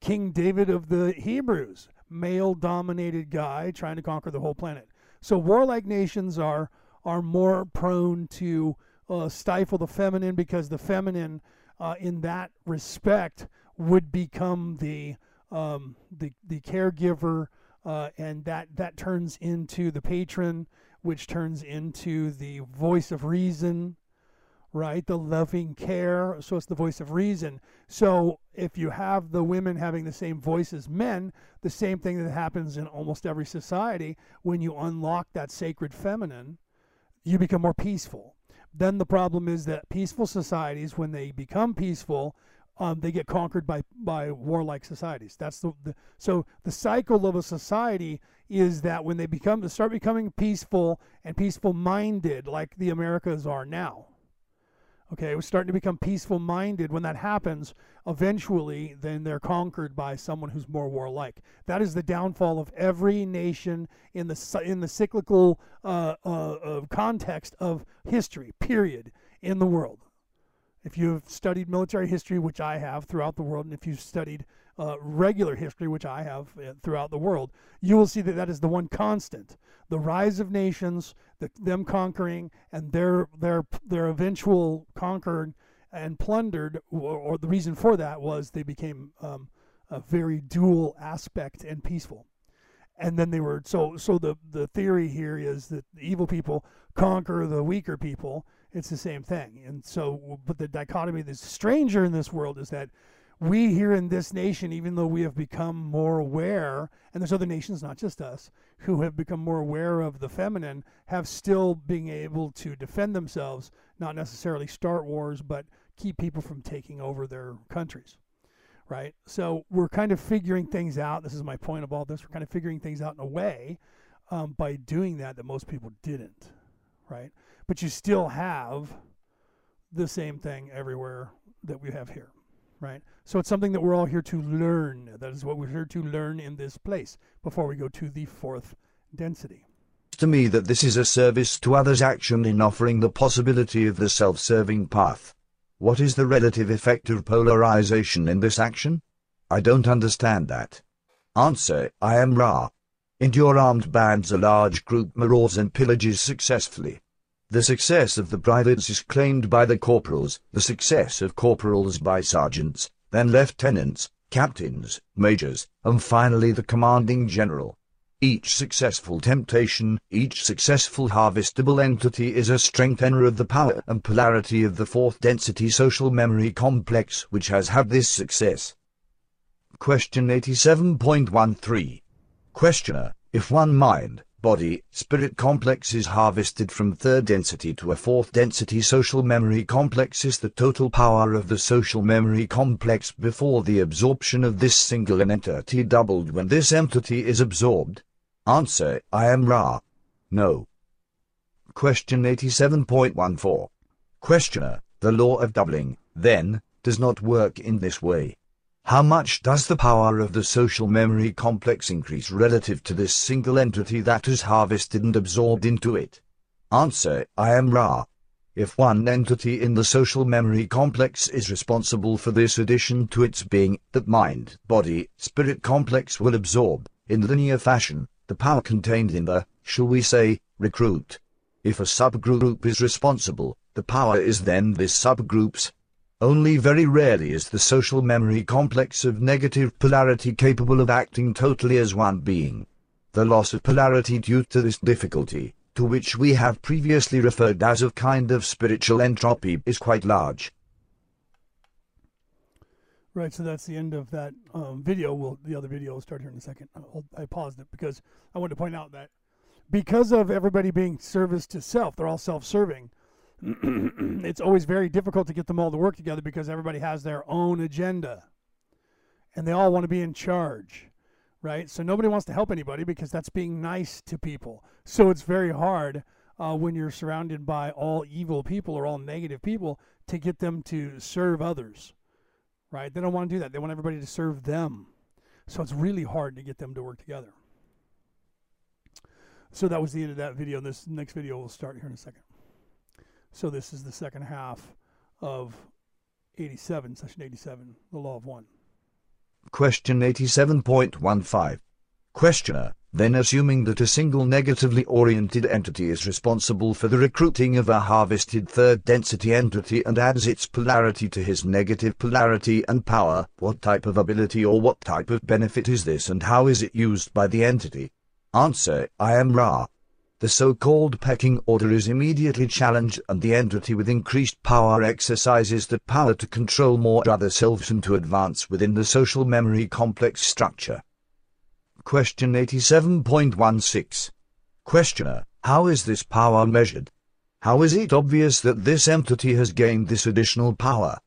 King David of the Hebrews, male dominated guy trying to conquer the whole planet. So warlike nations are are more prone to uh, stifle the feminine because the feminine, uh, in that respect, would become the um, the the caregiver, uh, and that that turns into the patron, which turns into the voice of reason, right? The loving care. So it's the voice of reason. So if you have the women having the same voice as men, the same thing that happens in almost every society, when you unlock that sacred feminine, you become more peaceful. Then the problem is that peaceful societies, when they become peaceful, um, they get conquered by by warlike societies. That's the, the so the cycle of a society is that when they become start becoming peaceful and peaceful minded, like the Americas are now, Okay, we're starting to become peaceful minded. When that happens, eventually, then they're conquered by someone who's more warlike. That is the downfall of every nation in the in the cyclical uh, uh, context of history. Period in the world. If you've studied military history, which I have throughout the world, and if you've studied uh, regular history, which I have uh, throughout the world, you will see that that is the one constant: the rise of nations, the, them conquering, and their their their eventual conquered and plundered. Or, or the reason for that was they became um, a very dual aspect and peaceful. And then they were so so. The the theory here is that the evil people conquer the weaker people. It's the same thing. And so, but the dichotomy that's stranger in this world is that we here in this nation, even though we have become more aware, and there's other nations, not just us, who have become more aware of the feminine, have still being able to defend themselves, not necessarily start wars, but keep people from taking over their countries. Right? So we're kind of figuring things out. This is my point of all this. We're kind of figuring things out in a way um, by doing that that most people didn't. Right? But you still have the same thing everywhere that we have here right? So it's something that we're all here to learn. That is what we're here to learn in this place before we go to the fourth density. To me, that this is a service to others' action in offering the possibility of the self serving path. What is the relative effect of polarization in this action? I don't understand that. Answer I am Ra. Into your armed bands a large group marauds and pillages successfully. The success of the privates is claimed by the corporals, the success of corporals by sergeants, then lieutenants, captains, majors, and finally the commanding general. Each successful temptation, each successful harvestable entity is a strengthener of the power and polarity of the fourth density social memory complex which has had this success. Question 87.13 Questioner, if one mind, body, spirit complex is harvested from third density to a fourth density social memory complex is the total power of the social memory complex before the absorption of this single entity doubled when this entity is absorbed? Answer, I am Ra. No. Question 87.14. Questioner, the law of doubling, then, does not work in this way. How much does the power of the social memory complex increase relative to this single entity that is harvested and absorbed into it? Answer, I am Ra. If one entity in the social memory complex is responsible for this addition to its being, that mind, body, spirit complex will absorb, in linear fashion, the power contained in the, shall we say, recruit. If a subgroup is responsible, the power is then this subgroup's, only very rarely is the social memory complex of negative polarity capable of acting totally as one being. The loss of polarity due to this difficulty, to which we have previously referred as a kind of spiritual entropy, is quite large. Right, so that's the end of that um, video. We'll, the other video will start here in a second. I'll, I paused it because I wanted to point out that because of everybody being service to self, they're all self-serving it's always very difficult to get them all to work together because everybody has their own agenda. And they all want to be in charge right? So nobody wants to help anybody because that's being nice to people. So it's very hard uh, when you're surrounded by all evil people or all negative people to get them to serve others right? They don't want to do that. They want everybody to serve them. So it's really hard to get them to work together. So that was the end of that video. This next video will start here in a second so this is the second half of 87, section 87, the law of one. Question 87.15. Questioner, then assuming that a single negatively oriented entity is responsible for the recruiting of a harvested third density entity and adds its polarity to his negative polarity and power, what type of ability or what type of benefit is this and how is it used by the entity? Answer, I am Ra. The so-called pecking order is immediately challenged and the entity with increased power exercises that power to control more other selves and to advance within the social memory complex structure. Question 87.16. Questioner, how is this power measured? How is it obvious that this entity has gained this additional power?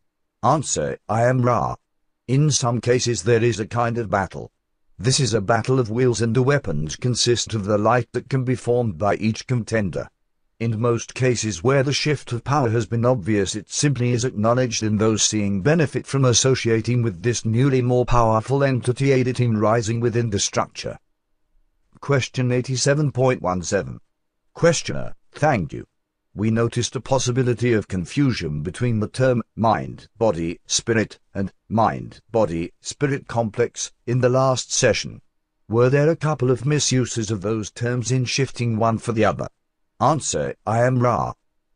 Answer, I am Ra. In some cases there is a kind of battle. This is a battle of wills and the weapons consist of the light that can be formed by each contender. In most cases where the shift of power has been obvious it simply is acknowledged and those seeing benefit from associating with this newly more powerful entity aid it in rising within the structure. Question 87.17 Questioner, thank you we noticed a possibility of confusion between the term mind, body, spirit, and mind, body, spirit complex in the last session. Were there a couple of misuses of those terms in shifting one for the other? Answer, I am Ra.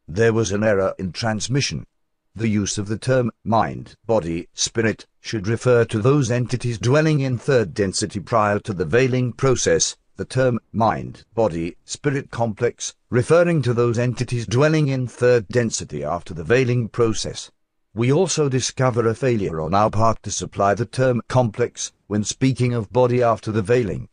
There was an error in transmission. The use of the term mind, body, spirit should refer to those entities dwelling in third density prior to the veiling process, the term mind, body, spirit complex, referring to those entities dwelling in third density after the veiling process. We also discover a failure on our part to supply the term complex when speaking of body after the veiling.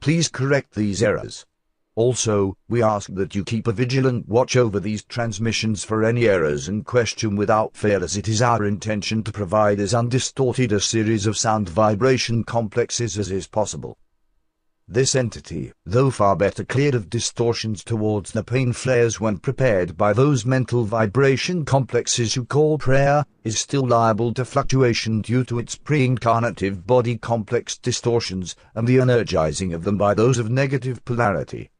Please correct these errors. Also, we ask that you keep a vigilant watch over these transmissions for any errors and question without fail as it is our intention to provide as undistorted a series of sound vibration complexes as is possible. This entity, though far better cleared of distortions towards the pain flares when prepared by those mental vibration complexes you call prayer, is still liable to fluctuation due to its pre-incarnative body complex distortions and the energizing of them by those of negative polarity.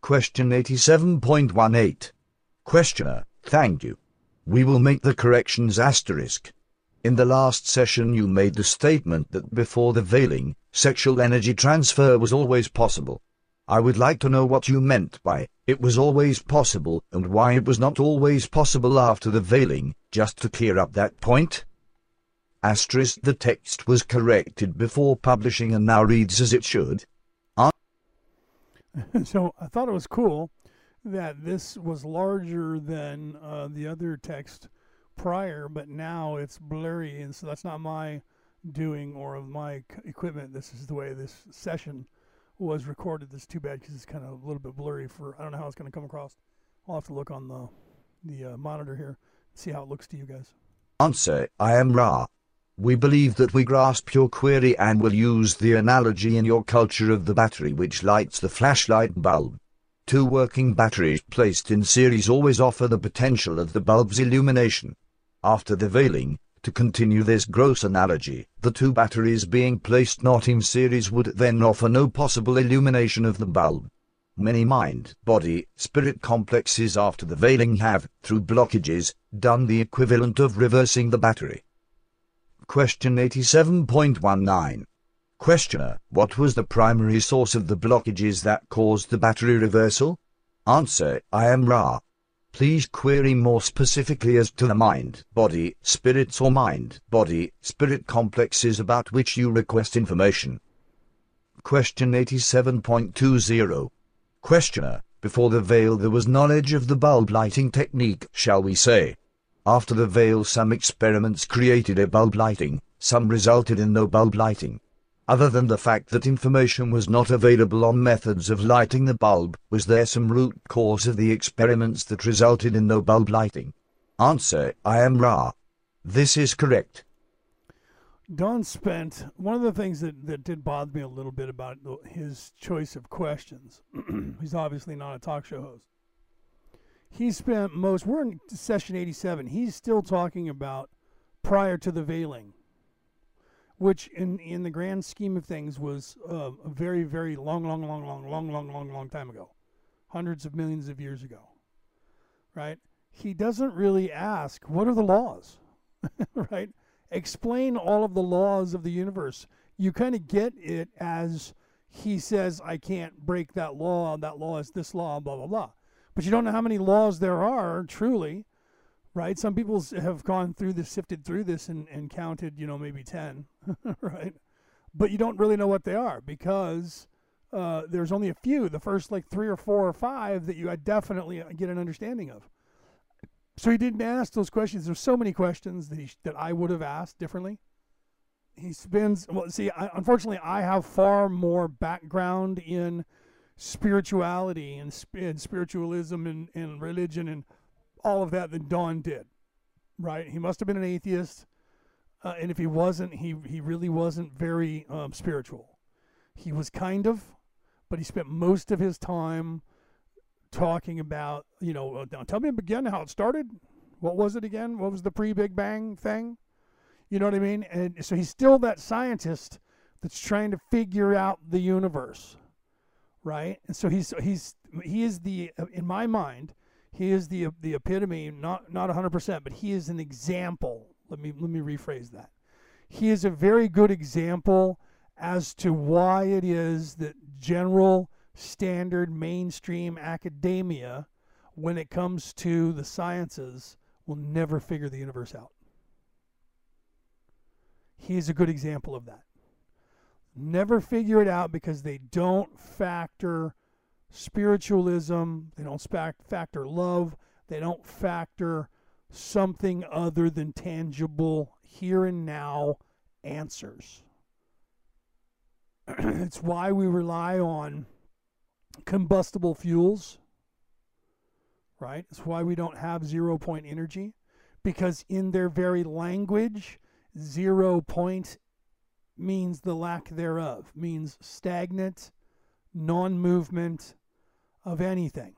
Question 87.18 Questioner, thank you. We will make the corrections asterisk. In the last session you made the statement that before the veiling, sexual energy transfer was always possible. I would like to know what you meant by it was always possible and why it was not always possible after the veiling, just to clear up that point. Asterisk the text was corrected before publishing and now reads as it should. so I thought it was cool that this was larger than uh, the other text prior, but now it's blurry, and so that's not my doing or of my equipment. This is the way this session was recorded. This is too bad because it's kind of a little bit blurry. For I don't know how it's going to come across. I'll have to look on the the uh, monitor here, see how it looks to you guys. Answer: I am Ra. We believe that we grasp your query and will use the analogy in your culture of the battery which lights the flashlight bulb. Two working batteries placed in series always offer the potential of the bulb's illumination. After the veiling, to continue this gross analogy, the two batteries being placed not in series would then offer no possible illumination of the bulb. Many mind, body, spirit complexes after the veiling have, through blockages, done the equivalent of reversing the battery. Question 87.19 Questioner, what was the primary source of the blockages that caused the battery reversal? Answer, I am Ra. Please query more specifically as to the mind, body, spirits or mind, body, spirit complexes about which you request information. Question 87.20 Questioner, before the veil there was knowledge of the bulb lighting technique, shall we say. After the veil some experiments created a bulb lighting, some resulted in no bulb lighting. Other than the fact that information was not available on methods of lighting the bulb, was there some root cause of the experiments that resulted in no bulb lighting? Answer, I am Ra. This is correct. Don spent one of the things that, that did bother me a little bit about his choice of questions. He's obviously not a talk show host. He spent most, we're in session 87. He's still talking about prior to the veiling which in in the grand scheme of things was uh, a very very long long long long long long long long time ago. Hundreds of millions of years ago. Right? He doesn't really ask what are the laws? Right? Explain all of the laws of the universe, you kind of get it as he says, I can't break that law, that law is this law, blah, blah, blah. But you don't know how many laws there are, truly, right? Some people have gone through this, sifted through this, and, and counted, you know, maybe 10, right? But you don't really know what they are because uh, there's only a few, the first like three or four or five that you definitely get an understanding of. So he didn't ask those questions. There's so many questions that he that I would have asked differently. He spends well. See, I, unfortunately, I have far more background in spirituality and, and spiritualism and, and religion and all of that than Don did. Right? He must have been an atheist, uh, and if he wasn't, he he really wasn't very um, spiritual. He was kind of, but he spent most of his time talking about, you know, uh, tell me again how it started. What was it again? What was the pre Big Bang thing? You know what I mean? And so he's still that scientist that's trying to figure out the universe, right? And so he's he's he is the in my mind he is the the epitome not not 100% but he is an example let me let me rephrase that he is a very good example as to why it is that general standard mainstream academia, when it comes to the sciences, will never figure the universe out. He's a good example of that. Never figure it out because they don't factor spiritualism, they don't factor love, they don't factor something other than tangible here and now answers. it's why we rely on combustible fuels, right? It's why we don't have zero point energy, because in their very language, zero point means the lack thereof, means stagnant, non movement of anything.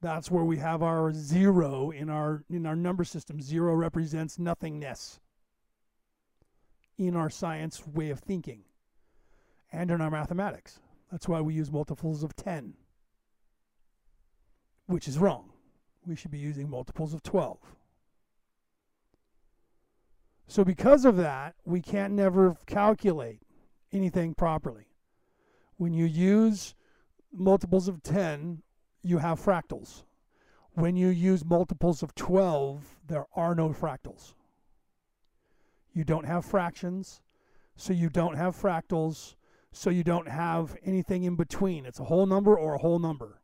That's where we have our zero in our in our number system. Zero represents nothingness in our science way of thinking and in our mathematics. That's why we use multiples of 10, which is wrong. We should be using multiples of 12. So, because of that, we can't never calculate anything properly. When you use multiples of 10, you have fractals. When you use multiples of 12, there are no fractals. You don't have fractions, so you don't have fractals, so you don't have anything in between. It's a whole number or a whole number,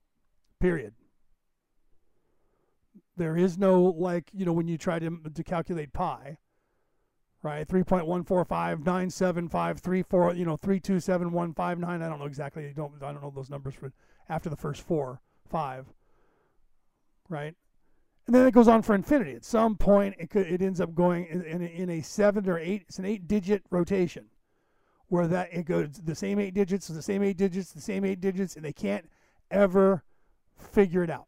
period. There is no, like, you know, when you try to, to calculate pi, right? 3.1459753, you know, 327.159. I don't know exactly. I don't, I don't know those numbers for after the first four, five, right? And then it goes on for infinity. At some point, it, could, it ends up going in, in, in a seven or eight, it's an eight digit rotation where that it goes the same eight digits, the same eight digits, the same eight digits, and they can't ever figure it out.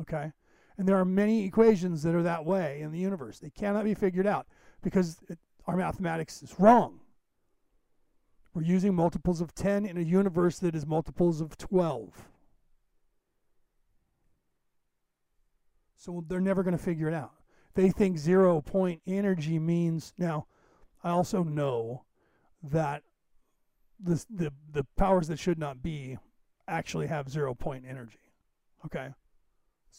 Okay? And there are many equations that are that way in the universe. They cannot be figured out because it, our mathematics is wrong. We're using multiples of 10 in a universe that is multiples of 12. So they're never going to figure it out. They think zero point energy means now I also know that the the the powers that should not be actually have zero point energy. Okay?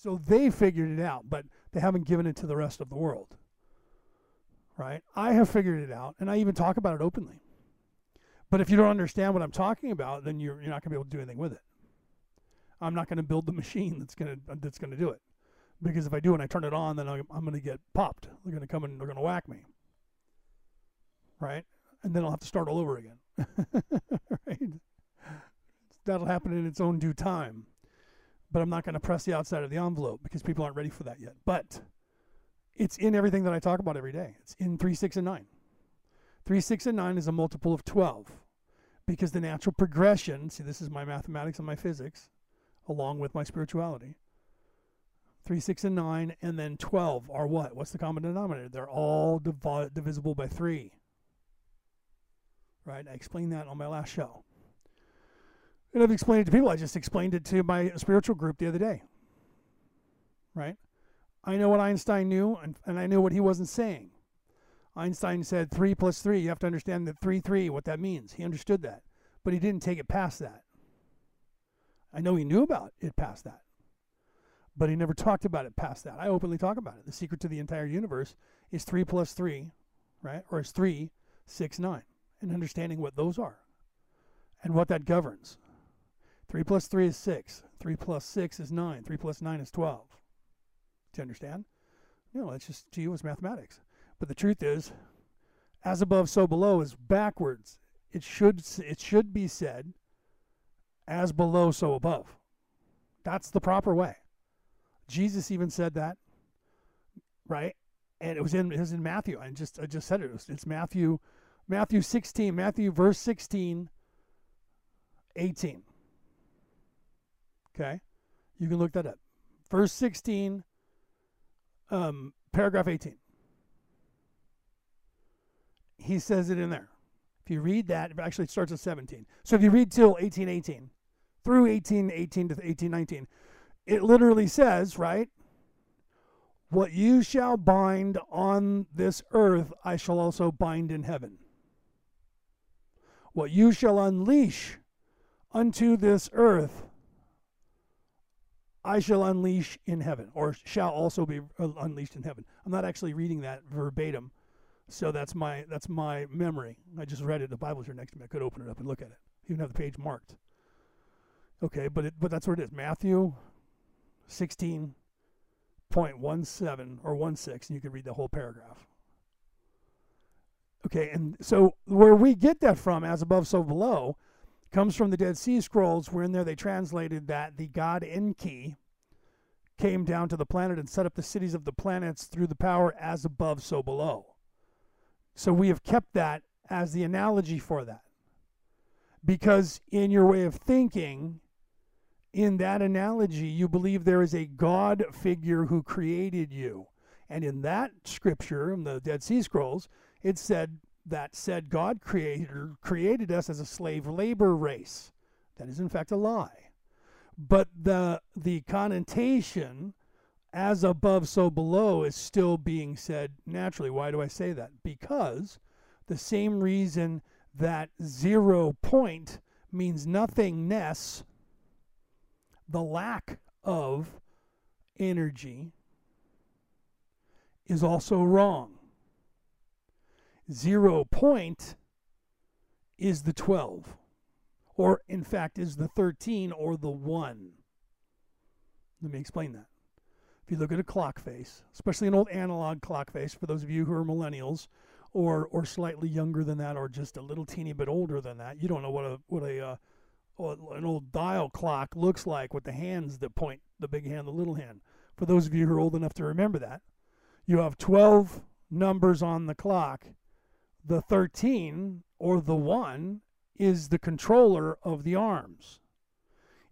So they figured it out, but they haven't given it to the rest of the world. Right? I have figured it out, and I even talk about it openly. But if you don't understand what I'm talking about, then you're, you're not going to be able to do anything with it. I'm not going to build the machine that's going to that's going to do it, because if I do and I turn it on, then I'm, I'm going to get popped. They're going to come and they're going to whack me right? And then I'll have to start all over again. right? That'll happen in its own due time. But I'm not going to press the outside of the envelope because people aren't ready for that yet. But it's in everything that I talk about every day. It's in 3, 6, and 9. 3, 6, and 9 is a multiple of 12 because the natural progression see, this is my mathematics and my physics along with my spirituality. 3, 6, and 9, and then 12 are what? What's the common denominator? They're all divi- divisible by 3 right? I explained that on my last show. And I've explained it to people. I just explained it to my spiritual group the other day, right? I know what Einstein knew, and, and I knew what he wasn't saying. Einstein said 3 plus 3. You have to understand that 3, 3, what that means. He understood that. But he didn't take it past that. I know he knew about it past that. But he never talked about it past that. I openly talk about it. The secret to the entire universe is 3 plus 3, right? Or is 3, 6, 9. And understanding what those are and what that governs. 3 plus 3 is 6. 3 plus 6 is 9. 3 plus 9 is 12. Do you understand? No, it's just to you it's mathematics. But the truth is, as above, so below is backwards. It should it should be said, as below, so above. That's the proper way. Jesus even said that, right? And it was in it was in Matthew. I just I just said it. It's, it's Matthew, Matthew 16, Matthew verse 16, 18. Okay, you can look that up. Verse 16, um, paragraph 18 he says it in there. If you read that, it actually starts at 17. So if you read till 1818 through 1818 to 1819, it literally says, right? What you shall bind on this earth, I shall also bind in heaven. What you shall unleash unto this earth, I shall unleash in heaven, or shall also be uh, unleashed in heaven. I'm not actually reading that verbatim so that's my that's my memory. I just read it. The Bible's here next to me. I could open it up and look at it. Even have the page marked. Okay, but it, but that's where it is. Matthew sixteen point one seven or one six, and you can read the whole paragraph. Okay, and so where we get that from, as above, so below, comes from the Dead Sea Scrolls, where in there they translated that the god Enki came down to the planet and set up the cities of the planets through the power as above, so below. So we have kept that as the analogy for that. Because in your way of thinking, in that analogy, you believe there is a God figure who created you. And in that scripture, in the Dead Sea Scrolls, it said that said God creator created us as a slave labor race. That is in fact a lie. But the the connotation as above, so below is still being said naturally. Why do I say that? Because the same reason that zero point means nothingness, the lack of energy, is also wrong. Zero point is the 12, or in fact, is the 13 or the 1. Let me explain that. If you look at a clock face, especially an old analog clock face, for those of you who are millennials, or or slightly younger than that, or just a little teeny bit older than that, you don't know what a what a uh, what an old dial clock looks like with the hands that point, the big hand, the little hand. For those of you who are old enough to remember that, you have 12 numbers on the clock. The 13 or the 1 is the controller of the arms.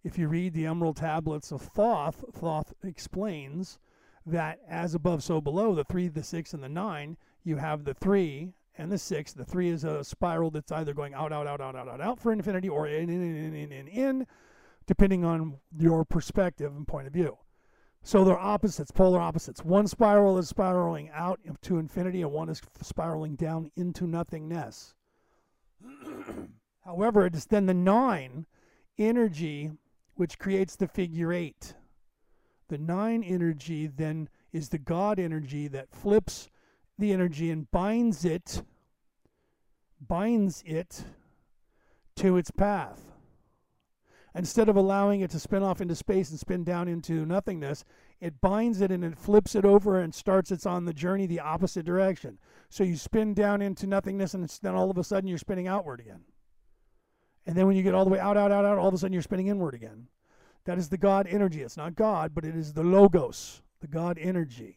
If you read the Emerald Tablets of Thoth, Thoth explains that as above, so below, the 3, the 6, and the 9, you have the 3 and the 6. The 3 is a spiral that's either going out, out, out, out, out, out, out for infinity or in, in, in, in, in, in, depending on your perspective and point of view. So they're opposites, polar opposites. One spiral is spiraling out to infinity, and one is spiraling down into nothingness. However, it is then the nine energy which creates the figure eight. The nine energy then is the God energy that flips the energy and binds it, binds it to its path. Instead of allowing it to spin off into space and spin down into nothingness, it binds it and it flips it over and starts it's on the journey the opposite direction. So you spin down into nothingness and then all of a sudden you're spinning outward again. And then when you get all the way out, out, out, out, all of a sudden you're spinning inward again. That is the God energy. It's not God, but it is the Logos, the God energy.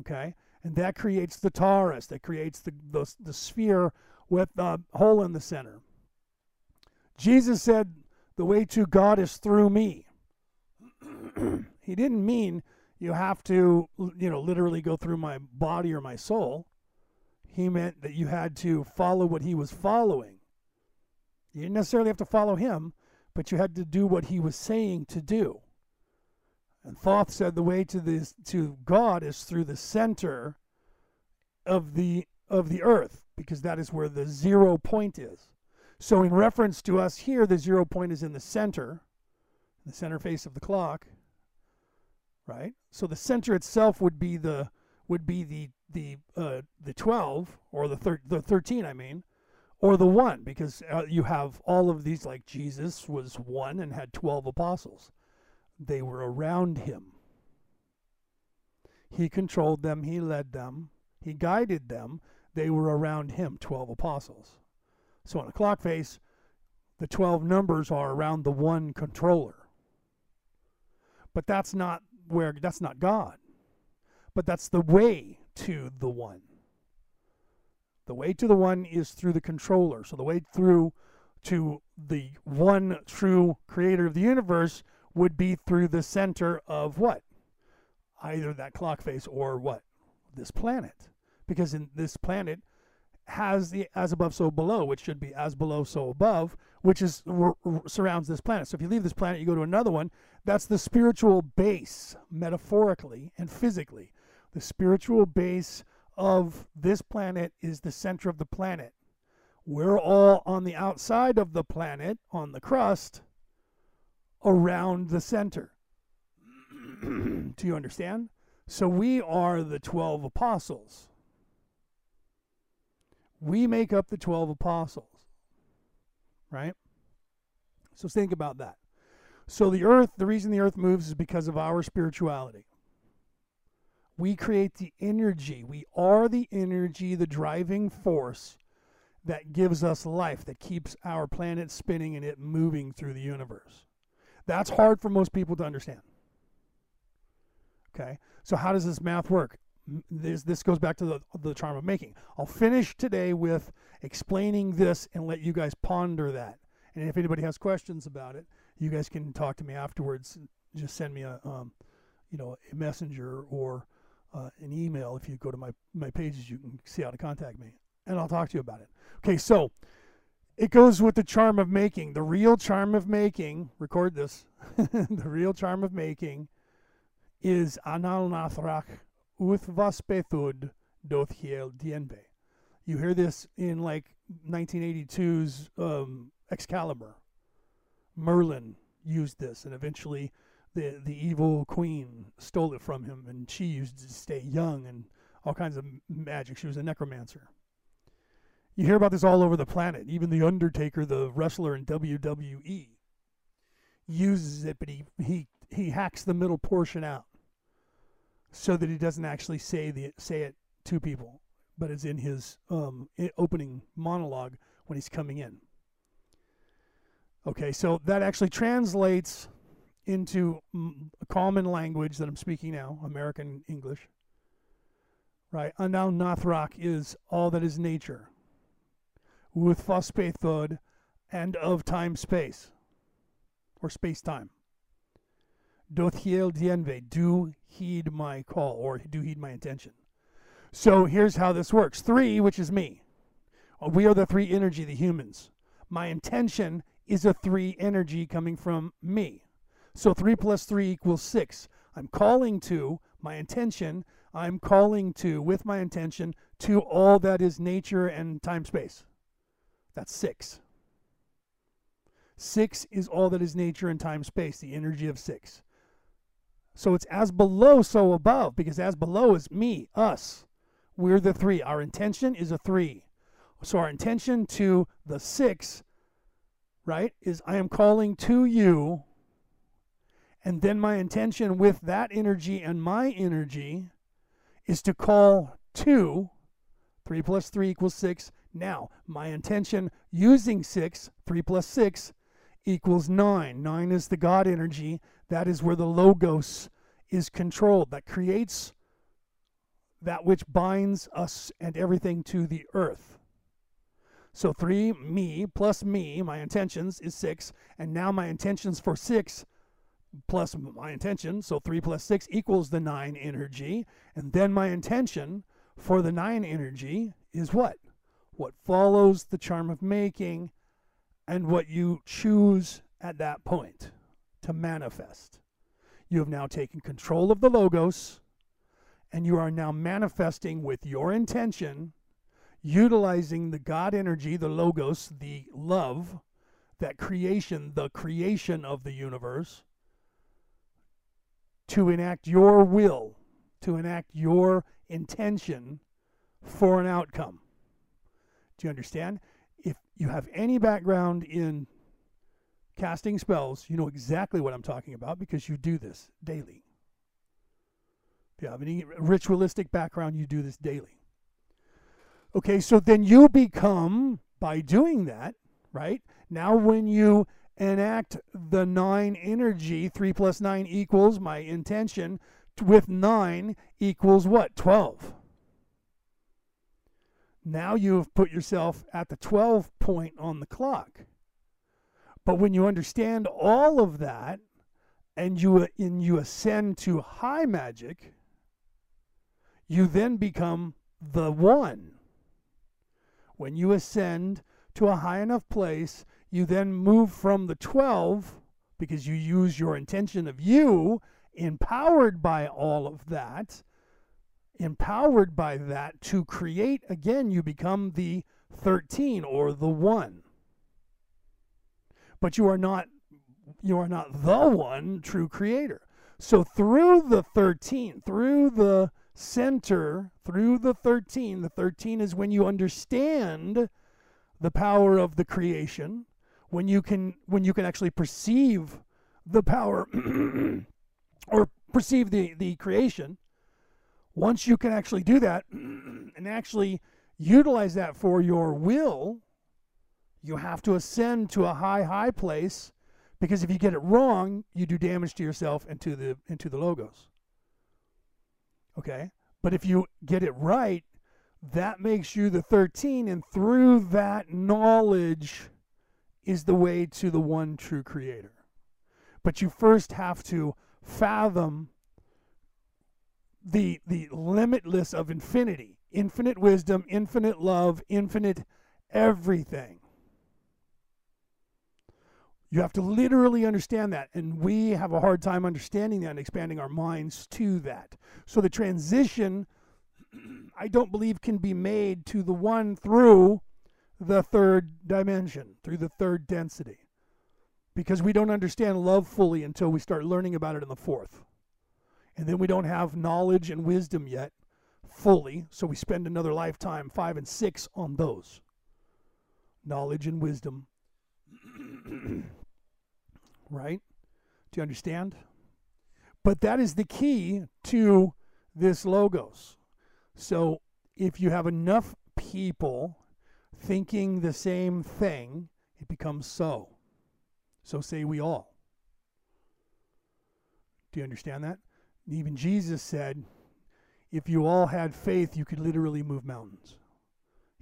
Okay? And that creates the torus, that creates the, the, the sphere with the hole in the center. Jesus said, The way to God is through me. he didn't mean you have to, you know, literally go through my body or my soul. He meant that you had to follow what he was following. You didn't necessarily have to follow him, but you had to do what he was saying to do. And Thoth said the way to this to God is through the center of the of the earth because that is where the zero point is. So in reference to us here, the zero point is in the center, the center face of the clock, right? So the center itself would be the would be the the uh, the 12 or the thir- the 13 I mean or the 1 because uh, you have all of these like Jesus was 1 and had 12 apostles. They were around him. He controlled them he led them he guided them. They were around him 12 apostles so on a clock face the 12 numbers are around the one controller but that's not where that's not God but that's the way to the one. The way to the one is through the controller. So the way through to the one true creator of the universe would be through the center of what? Either that clock face or what? This planet. Because in this planet has the as above so below, which should be as below so above, which is surrounds this planet. So if you leave this planet, you go to another one. That's the spiritual base, metaphorically and physically. The spiritual base of this planet is the center of the planet. We're all on the outside of the planet, on the crust, around the center. Do you understand? So we are the 12 apostles. We make up the 12 apostles. Right? So think about that. So the earth, the reason the earth moves is because of our spirituality. We create the energy. We are the energy, the driving force that gives us life, that keeps our planet spinning and it moving through the universe. That's hard for most people to understand. Okay, so how does this math work? This, this goes back to the, the charm of making. I'll finish today with explaining this and let you guys ponder that. And if anybody has questions about it, you guys can talk to me afterwards. Just send me a, um, you know, a messenger or uh, an email. If you go to my, my pages, you can see how to contact me, and I'll talk to you about it. Okay, so it goes with the charm of making. The real charm of making, record this, the real charm of making is anal nathrak uthvaspethud dothiel dienve. You hear this in like 1982's um, Excalibur. Merlin used this, and eventually the the evil queen stole it from him, and she used it to stay young and all kinds of magic. She was a necromancer. You hear about this all over the planet. Even the Undertaker, the wrestler in WWE, uses it, but he he he hacks the middle portion out so that he doesn't actually say the say it to people, but it's in his um, opening monologue when he's coming in. Okay, so that actually translates into common language that I'm speaking now, American English. Right? And now Nathrak is all that is nature. With Fospethod and of time space. Or space time. Dothiel dienve, do heed my call, or do heed my intention. So here's how this works. Three, which is me. Uh, we are the three energy, the humans. My intention is a three energy coming from me. So 3 plus 3 equals 6. I'm calling to my intention, I'm calling to, with my intention, to all that is nature and time space. That's 6. 6 is all that is nature and time space, the energy of 6. So it's as below, so above, because as below is me, us. We're the 3. Our intention is a 3. So our intention to the 6, right, is I am calling to you and then my intention with that energy and my energy is to call two. 3 plus 3 equals 6. Now, my intention using 6, 3 plus 6 equals 9. 9 is the God energy. That is where the Logos is controlled. That creates that which binds us and everything to the earth. So 3, me, plus me, my intentions, is 6. And now my intentions for 6 plus my intention. So 3 plus 6 equals the 9 energy. And then my intention for the 9 energy is what? What follows the charm of making and what you choose at that point to manifest. You have now taken control of the Logos, and you are now manifesting with your intention, utilizing the God energy, the Logos, the love, that creation, the creation of the universe, to enact your will, to enact your intention for an outcome. Do you understand? If you have any background in casting spells, you know exactly what I'm talking about because you do this daily. If you have any ritualistic background, you do this daily. Okay, so then you become, by doing that, right? Now, when you enact the nine energy, three plus nine equals my intention, with nine equals what? 12. Now you've put yourself at the 12 point on the clock. But when you understand all of that and you and you ascend to high magic, you then become the one. When you ascend to a high enough place, you then move from the 12 because you use your intention of you empowered by all of that empowered by that to create again you become the 13 or the 1 but you are not you are not the one true creator. So through the 13 through the center through the 13 the 13 is when you understand the power of the creation when you can when you can actually perceive the power or perceive the the creation once you can actually do that and actually utilize that for your will you have to ascend to a high high place because if you get it wrong you do damage to yourself and to the into the logos. Okay? But if you get it right that makes you the 13 and through that knowledge is the way to the one true creator. But you first have to fathom the the limitless of infinity. Infinite wisdom infinite love infinite everything. You have to literally understand that and we have a hard time understanding that and expanding our minds to that. So the transition i don't believe can be made to the one through the third dimension through the third density because we don't understand love fully until we start learning about it in the fourth and then we don't have knowledge and wisdom yet fully, so we spend another lifetime, five and six, on those. Knowledge and wisdom. right? Do you understand? But that is the key to this logos. So if you have enough people thinking the same thing, it becomes so. So say we all. Do you understand that? Even Jesus said, if you all had faith, you could literally move mountains.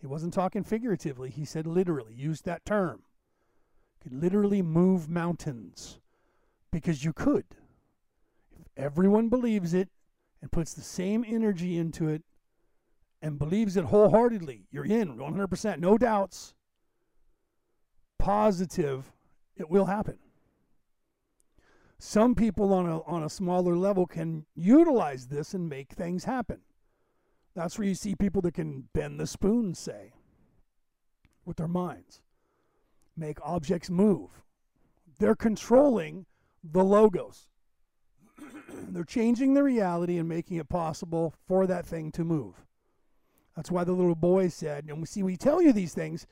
He wasn't talking figuratively, he said literally, used that term. You could literally move mountains because you could. If everyone believes it and puts the same energy into it and believes it wholeheartedly, you're in 100%, no doubts, positive, it will happen. Some people on a, on a smaller level can utilize this and make things happen. That's where you see people that can bend the spoon, say, with their minds, make objects move. They're controlling the logos. They're changing the reality and making it possible for that thing to move. That's why the little boy said, and we see, we tell you these things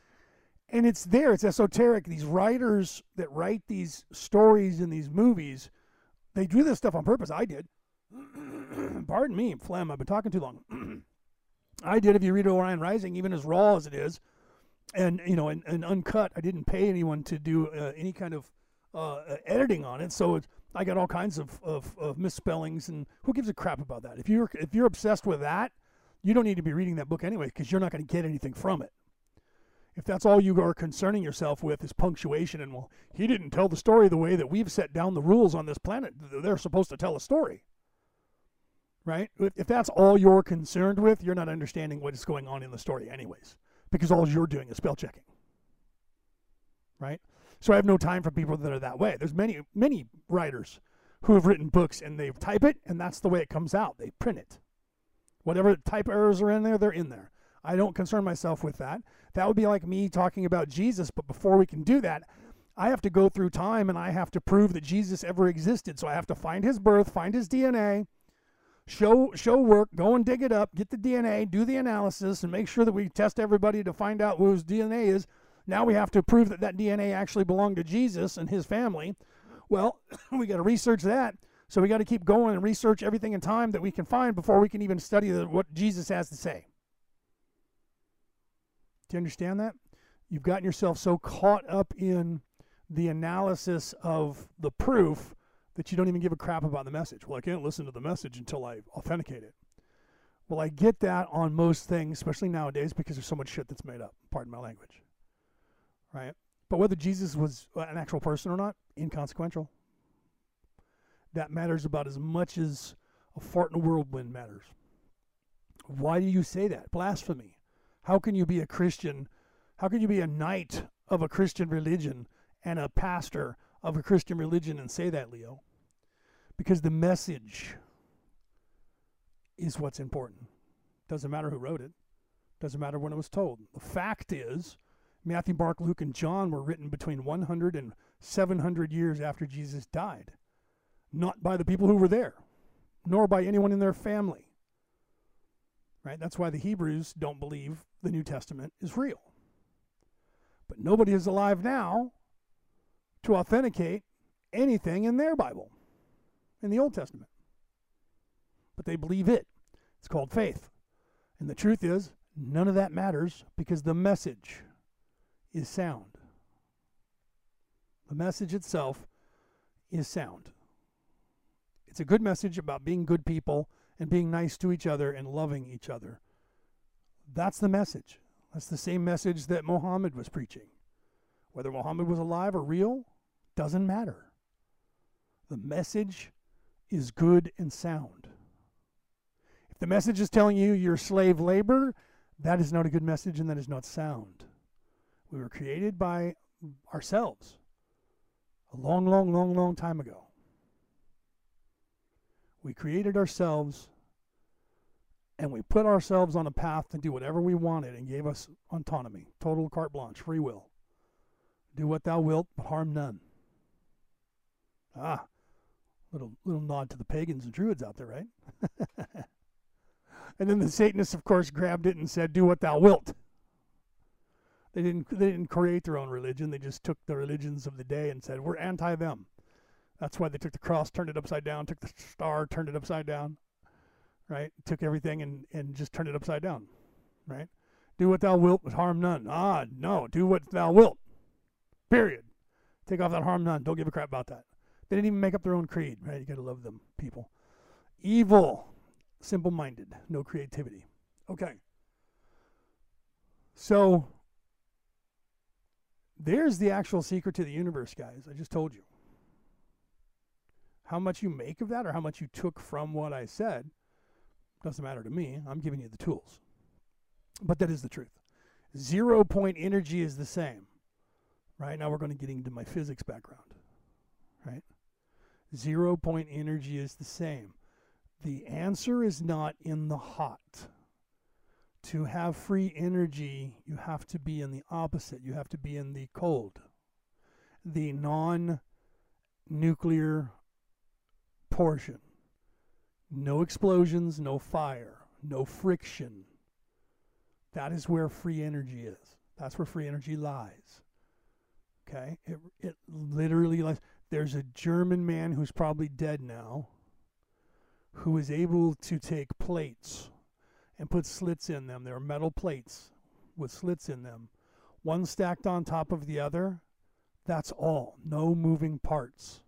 and it's there it's esoteric. These writers that write these stories in these movies they do this stuff on purpose. I did. Pardon me phlegm i've been talking too long. I did if you read orion rising even as raw as it is and you know and, and uncut. I didn't pay anyone to do uh, any kind of uh, editing on it so i got all kinds of, of, of misspellings and who gives a crap about that? If you're if you're obsessed with that you don't need to be reading that book anyway because you're not going to get anything from it if that's all you are concerning yourself with is punctuation and well he didn't tell the story the way that we've set down the rules on this planet they're supposed to tell a story right if that's all you're concerned with you're not understanding what is going on in the story anyways because all you're doing is spell checking right so i have no time for people that are that way there's many many writers who have written books and they type it and that's the way it comes out. They print it. Whatever type errors are in there, they're in there. I don't concern myself with that. That would be like me talking about Jesus, but before we can do that, I have to go through time and I have to prove that Jesus ever existed. So I have to find his birth, find his DNA, show show work, go and dig it up, get the DNA, do the analysis, and make sure that we test everybody to find out whose DNA is. Now we have to prove that that DNA actually belonged to Jesus and his family. Well, we got to research that. So we got to keep going and research everything in time that we can find before we can even study the, what Jesus has to say. Do you understand that? You've gotten yourself so caught up in the analysis of the proof that you don't even give a crap about the message. Well, I can't listen to the message until I authenticate it. Well, I get that on most things, especially nowadays, because there's so much shit that's made up. Pardon my language. Right? But whether Jesus was uh, an actual person or not, inconsequential. That matters about as much as a fart in a whirlwind matters. Why do you say that? Blasphemy. How can you be a Christian? How can you be a knight of a Christian religion and a pastor of a Christian religion and say that, Leo? Because the message is what's important. Doesn't matter who wrote it. Doesn't matter when it was told. The fact is, Matthew, Mark, Luke, and John were written between 100 and 700 years after Jesus died. Not by the people who were there, nor by anyone in their family. Right? That's why the Hebrews don't believe the New Testament is real. But nobody is alive now to authenticate anything in their Bible, in the Old Testament. But they believe it. It's called faith. And the truth is, none of that matters because the message is sound. The message itself is sound. It's a good message about being good people and being nice to each other and loving each other. That's the message. That's the same message that Muhammad was preaching. Whether Muhammad was alive or real doesn't matter. The message is good and sound. If the message is telling you you're slave labor, that is not a good message and that is not sound. We were created by ourselves a long, long, long, long time ago. We created ourselves and we put ourselves on a path to do whatever we wanted and gave us autonomy, total carte blanche, free will. Do what thou wilt, but harm none. Ah, little little nod to the pagans and druids out there, right? and then the Satanists, of course, grabbed it and said, "Do what thou wilt." They didn't they didn't create their own religion. They just took the religions of the day and said, "We're anti them." That's why they took the cross, turned it upside down, took the star, turned it upside down. Right? Took everything and and just turned it upside down. Right? Do what thou wilt, but harm none. Ah, no. Do what thou wilt. Period. Take off that harm none. Don't give a crap about that. They didn't even make up their own creed. Right? You got to love them people. Evil, simple-minded, no creativity. Okay. So there's the actual secret to the universe, guys. I just told you. How much you make of that or how much you took from what I said doesn't matter to me. I'm giving you the tools. But that is the truth. Zero point energy is the same. Right now, we're going to get into my physics background. Right? Zero point energy is the same. The answer is not in the hot to have free energy, you have to be in the opposite. You have to be in the cold, the non nuclear portion. No explosions, no fire, no friction. That is where free energy is. That's where free energy lies. Okay? It, it literally lies. There's a German man who's probably dead now who is able to take plates and put slits in them. They're metal plates with slits in them, one stacked on top of the other. That's all. No moving parts.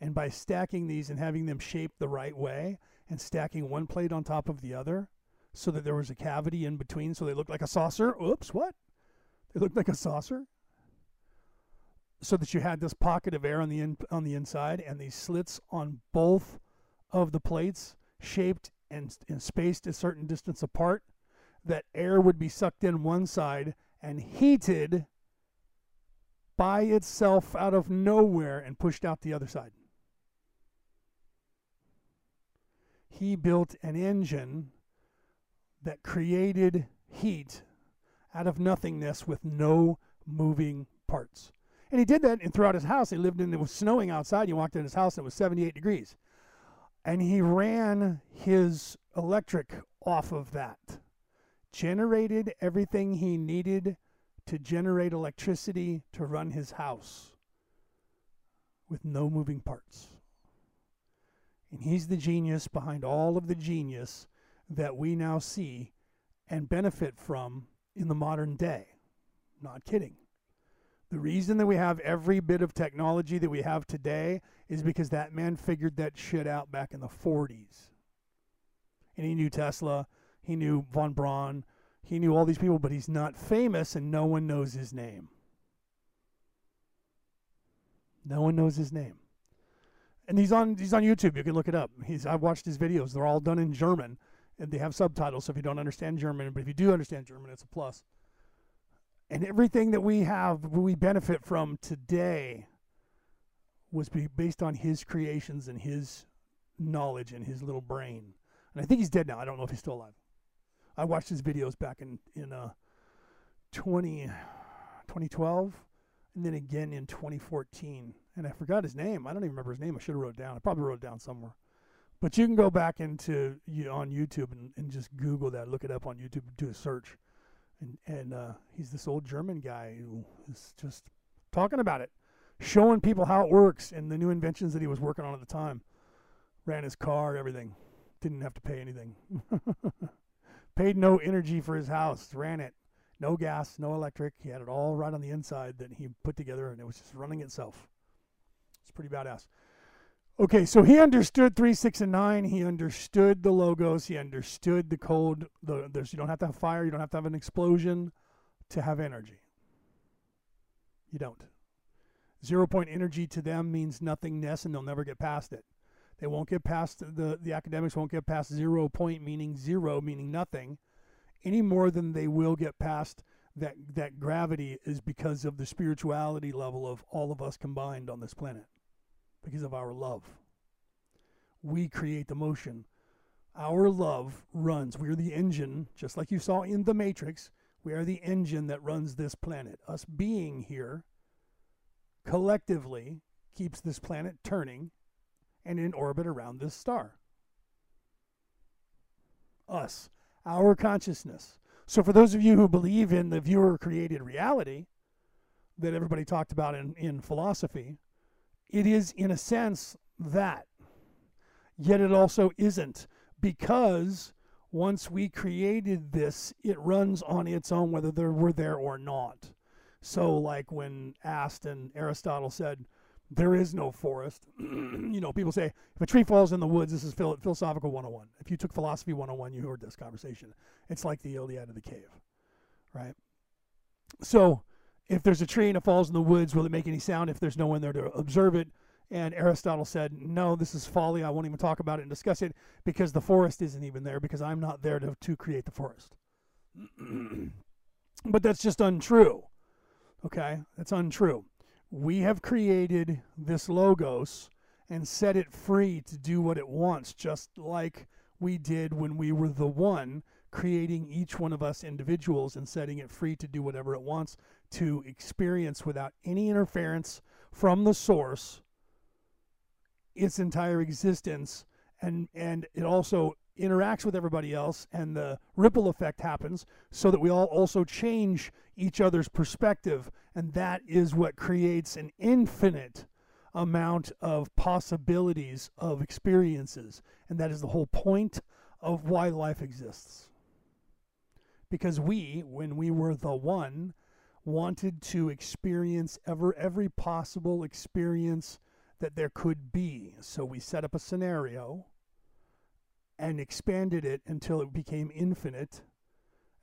And by stacking these and having them shaped the right way and stacking one plate on top of the other so that there was a cavity in between so they looked like a saucer. Oops, what? They looked like a saucer? So that you had this pocket of air on the in, on the inside and these slits on both of the plates shaped and, and spaced a certain distance apart, that air would be sucked in one side and heated by itself out of nowhere and pushed out the other side. He built an engine that created heat out of nothingness with no moving parts. And he did that and throughout his house. He lived in it was snowing outside. You walked in his house and it was 78 degrees. And he ran his electric off of that. Generated everything he needed to generate electricity to run his house with no moving parts. And he's the genius behind all of the genius that we now see and benefit from in the modern day. Not kidding. The reason that we have every bit of technology that we have today is because that man figured that shit out back in the 40s. And he knew Tesla, he knew von Braun, he knew all these people, but he's not famous and no one knows his name. No one knows his name. And he's on he's on YouTube. You can look it up. He's I've watched his videos. They're all done in German and they have subtitles so if you don't understand German, but if you do understand German, it's a plus. And everything that we have, we benefit from today, was based on his creations and his knowledge and his little brain. And I think he's dead now. I don't know if he's still alive. I watched his videos back in in uh, 20, 2012 and then again in 2014. And I forgot his name. I don't even remember his name. I should have wrote it down. I probably wrote it down somewhere. But you can go back into you on YouTube and, and just Google that, look it up on YouTube, do a search, and and uh, he's this old German guy who is just talking about it, showing people how it works and the new inventions that he was working on at the time. Ran his car, everything, didn't have to pay anything. Paid no energy for his house, ran it, no gas, no electric. He had it all right on the inside that he put together, and it was just running itself. Pretty badass. Okay, so he understood three, six, and nine. He understood the logos. He understood the code. The there's you don't have to have fire. You don't have to have an explosion to have energy. You don't. Zero point energy to them means nothingness, and they'll never get past it. They won't get past the the academics won't get past zero point meaning zero meaning nothing, any more than they will get past that that gravity is because of the spirituality level of all of us combined on this planet because of our love. We create the motion. Our love runs. We are the engine, just like you saw in the Matrix. We are the engine that runs this planet. Us being here collectively keeps this planet turning and in orbit around this star. Us, our consciousness. So, for those of you who believe in the viewer created reality that everybody talked about in, in philosophy, it is, in a sense, that. Yet it also isn't, because once we created this, it runs on its own, whether there we're there or not. So, like when asked and Aristotle said, there is no forest. you know, people say, if a tree falls in the woods, this is phil- philosophical 101. If you took philosophy 101, you heard this conversation. It's like the Iliad of the cave, right? So, if there's a tree and it falls in the woods, will it make any sound if there's no one there to observe it? And Aristotle said, No, this is folly. I won't even talk about it and discuss it because the forest isn't even there because I'm not there to, to create the forest. but that's just untrue. Okay? That's untrue. We have created this logos and set it free to do what it wants, just like we did when we were the one creating each one of us individuals and setting it free to do whatever it wants to experience without any interference from the source its entire existence and and it also interacts with everybody else and the ripple effect happens so that we all also change each other's perspective and that is what creates an infinite amount of possibilities of experiences and that is the whole point of why life exists. Because we when we were the one wanted to experience ever every possible experience that there could be. So we set up a scenario and expanded it until it became infinite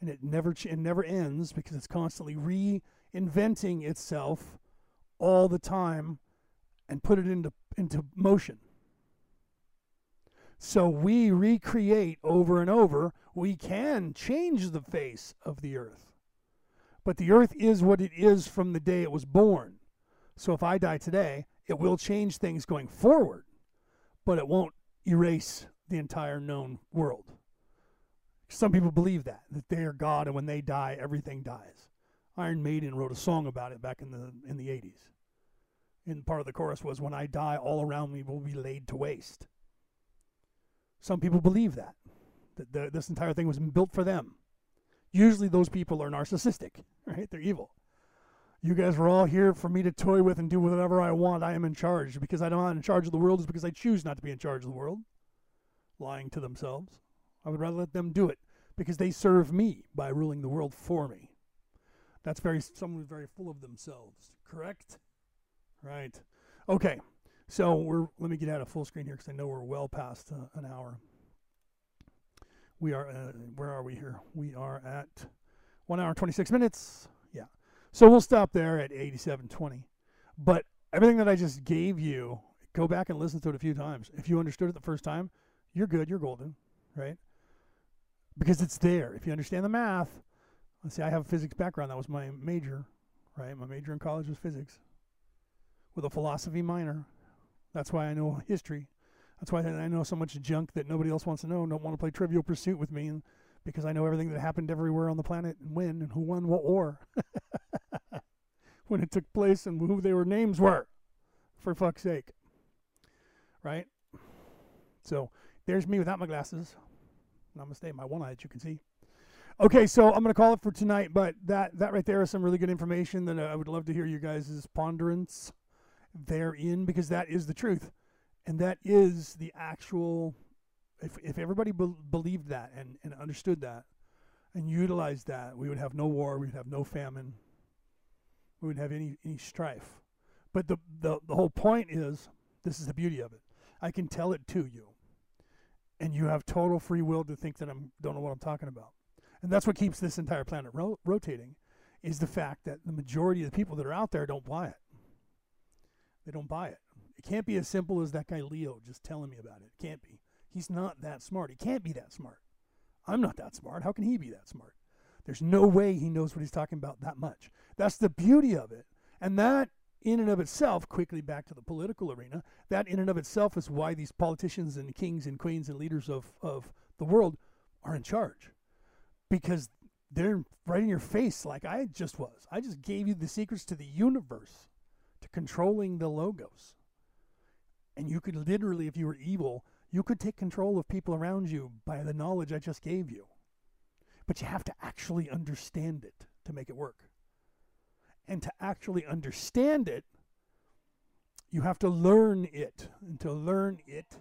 and it never it never ends because it's constantly reinventing itself all the time and put it into into motion. So we recreate over and over. We can change the face of the earth. But the earth is what it is from the day it was born. So if I die today, it will change things going forward, but it won't erase the entire known world. Some people believe that that they are God, and when they die, everything dies. Iron Maiden wrote a song about it back in the in the 80s. And part of the chorus was, "When I die, all around me will be laid to waste." Some people believe that that the, this entire thing was built for them. Usually, those people are narcissistic, right? They're evil. You guys are all here for me to toy with and do whatever I want. I am in charge. Because I'm not want in charge of the world is because I choose not to be in charge of the world. Lying to themselves. I would rather let them do it because they serve me by ruling the world for me. That's very someone who's very full of themselves. Correct? Right. Okay. So we're let me get out of full screen here because I know we're well past uh, an hour. We are uh, where are we here? We are at one hour twenty six minutes. Yeah. So we'll stop there at eighty seven twenty. But everything that I just gave you, go back and listen to it a few times. If you understood it the first time, you're good. You're golden, right? Because it's there. If you understand the math, let's see. I have a physics background. That was my major, right? My major in college was physics, with a philosophy minor. That's why I know history. That's why I know so much junk that nobody else wants to know. Don't want to play Trivial Pursuit with me, and because I know everything that happened everywhere on the planet and when and who won what war, when it took place and who their names were, for fuck's sake. Right. So there's me without my glasses. Namaste, my one eye that you can see. Okay, so I'm going to call it for tonight, but that, that right there is some really good information that I would love to hear you guys' ponderance therein because that is the truth. And that is the actual, if, if everybody be- believed that and, and understood that and utilized that, we would have no war, we would have no famine, we wouldn't have any, any strife. But the, the, the whole point is this is the beauty of it. I can tell it to you. And you have total free will to think that i'm don't know what I'm talking about. And that's what keeps this entire planet ro- rotating is the fact that the majority of the people that are out there don't buy it. They don't buy it. Can't be as simple as that guy Leo just telling me about it. It can't be. He's not that smart. He can't be that smart. I'm not that smart. How can he be that smart? There's no way he knows what he's talking about that much. That's the beauty of it. And that, in and of itself, quickly back to the political arena, that in and of itself is why these politicians and kings and queens and leaders of, of the world are in charge. Because they're right in your face like I just was. I just gave you the secrets to the universe, to controlling the logos. And you could literally, if you were evil, you could take control of people around you by the knowledge I just gave you. But you have to actually understand it to make it work. And to actually understand it, you have to learn it. And to learn it,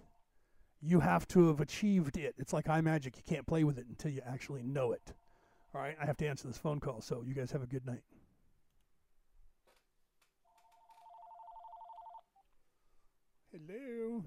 you have to have achieved it. It's like high magic. You can't play with it until you actually know it. All right, I have to answer this phone call, so you guys have a good night. Hello.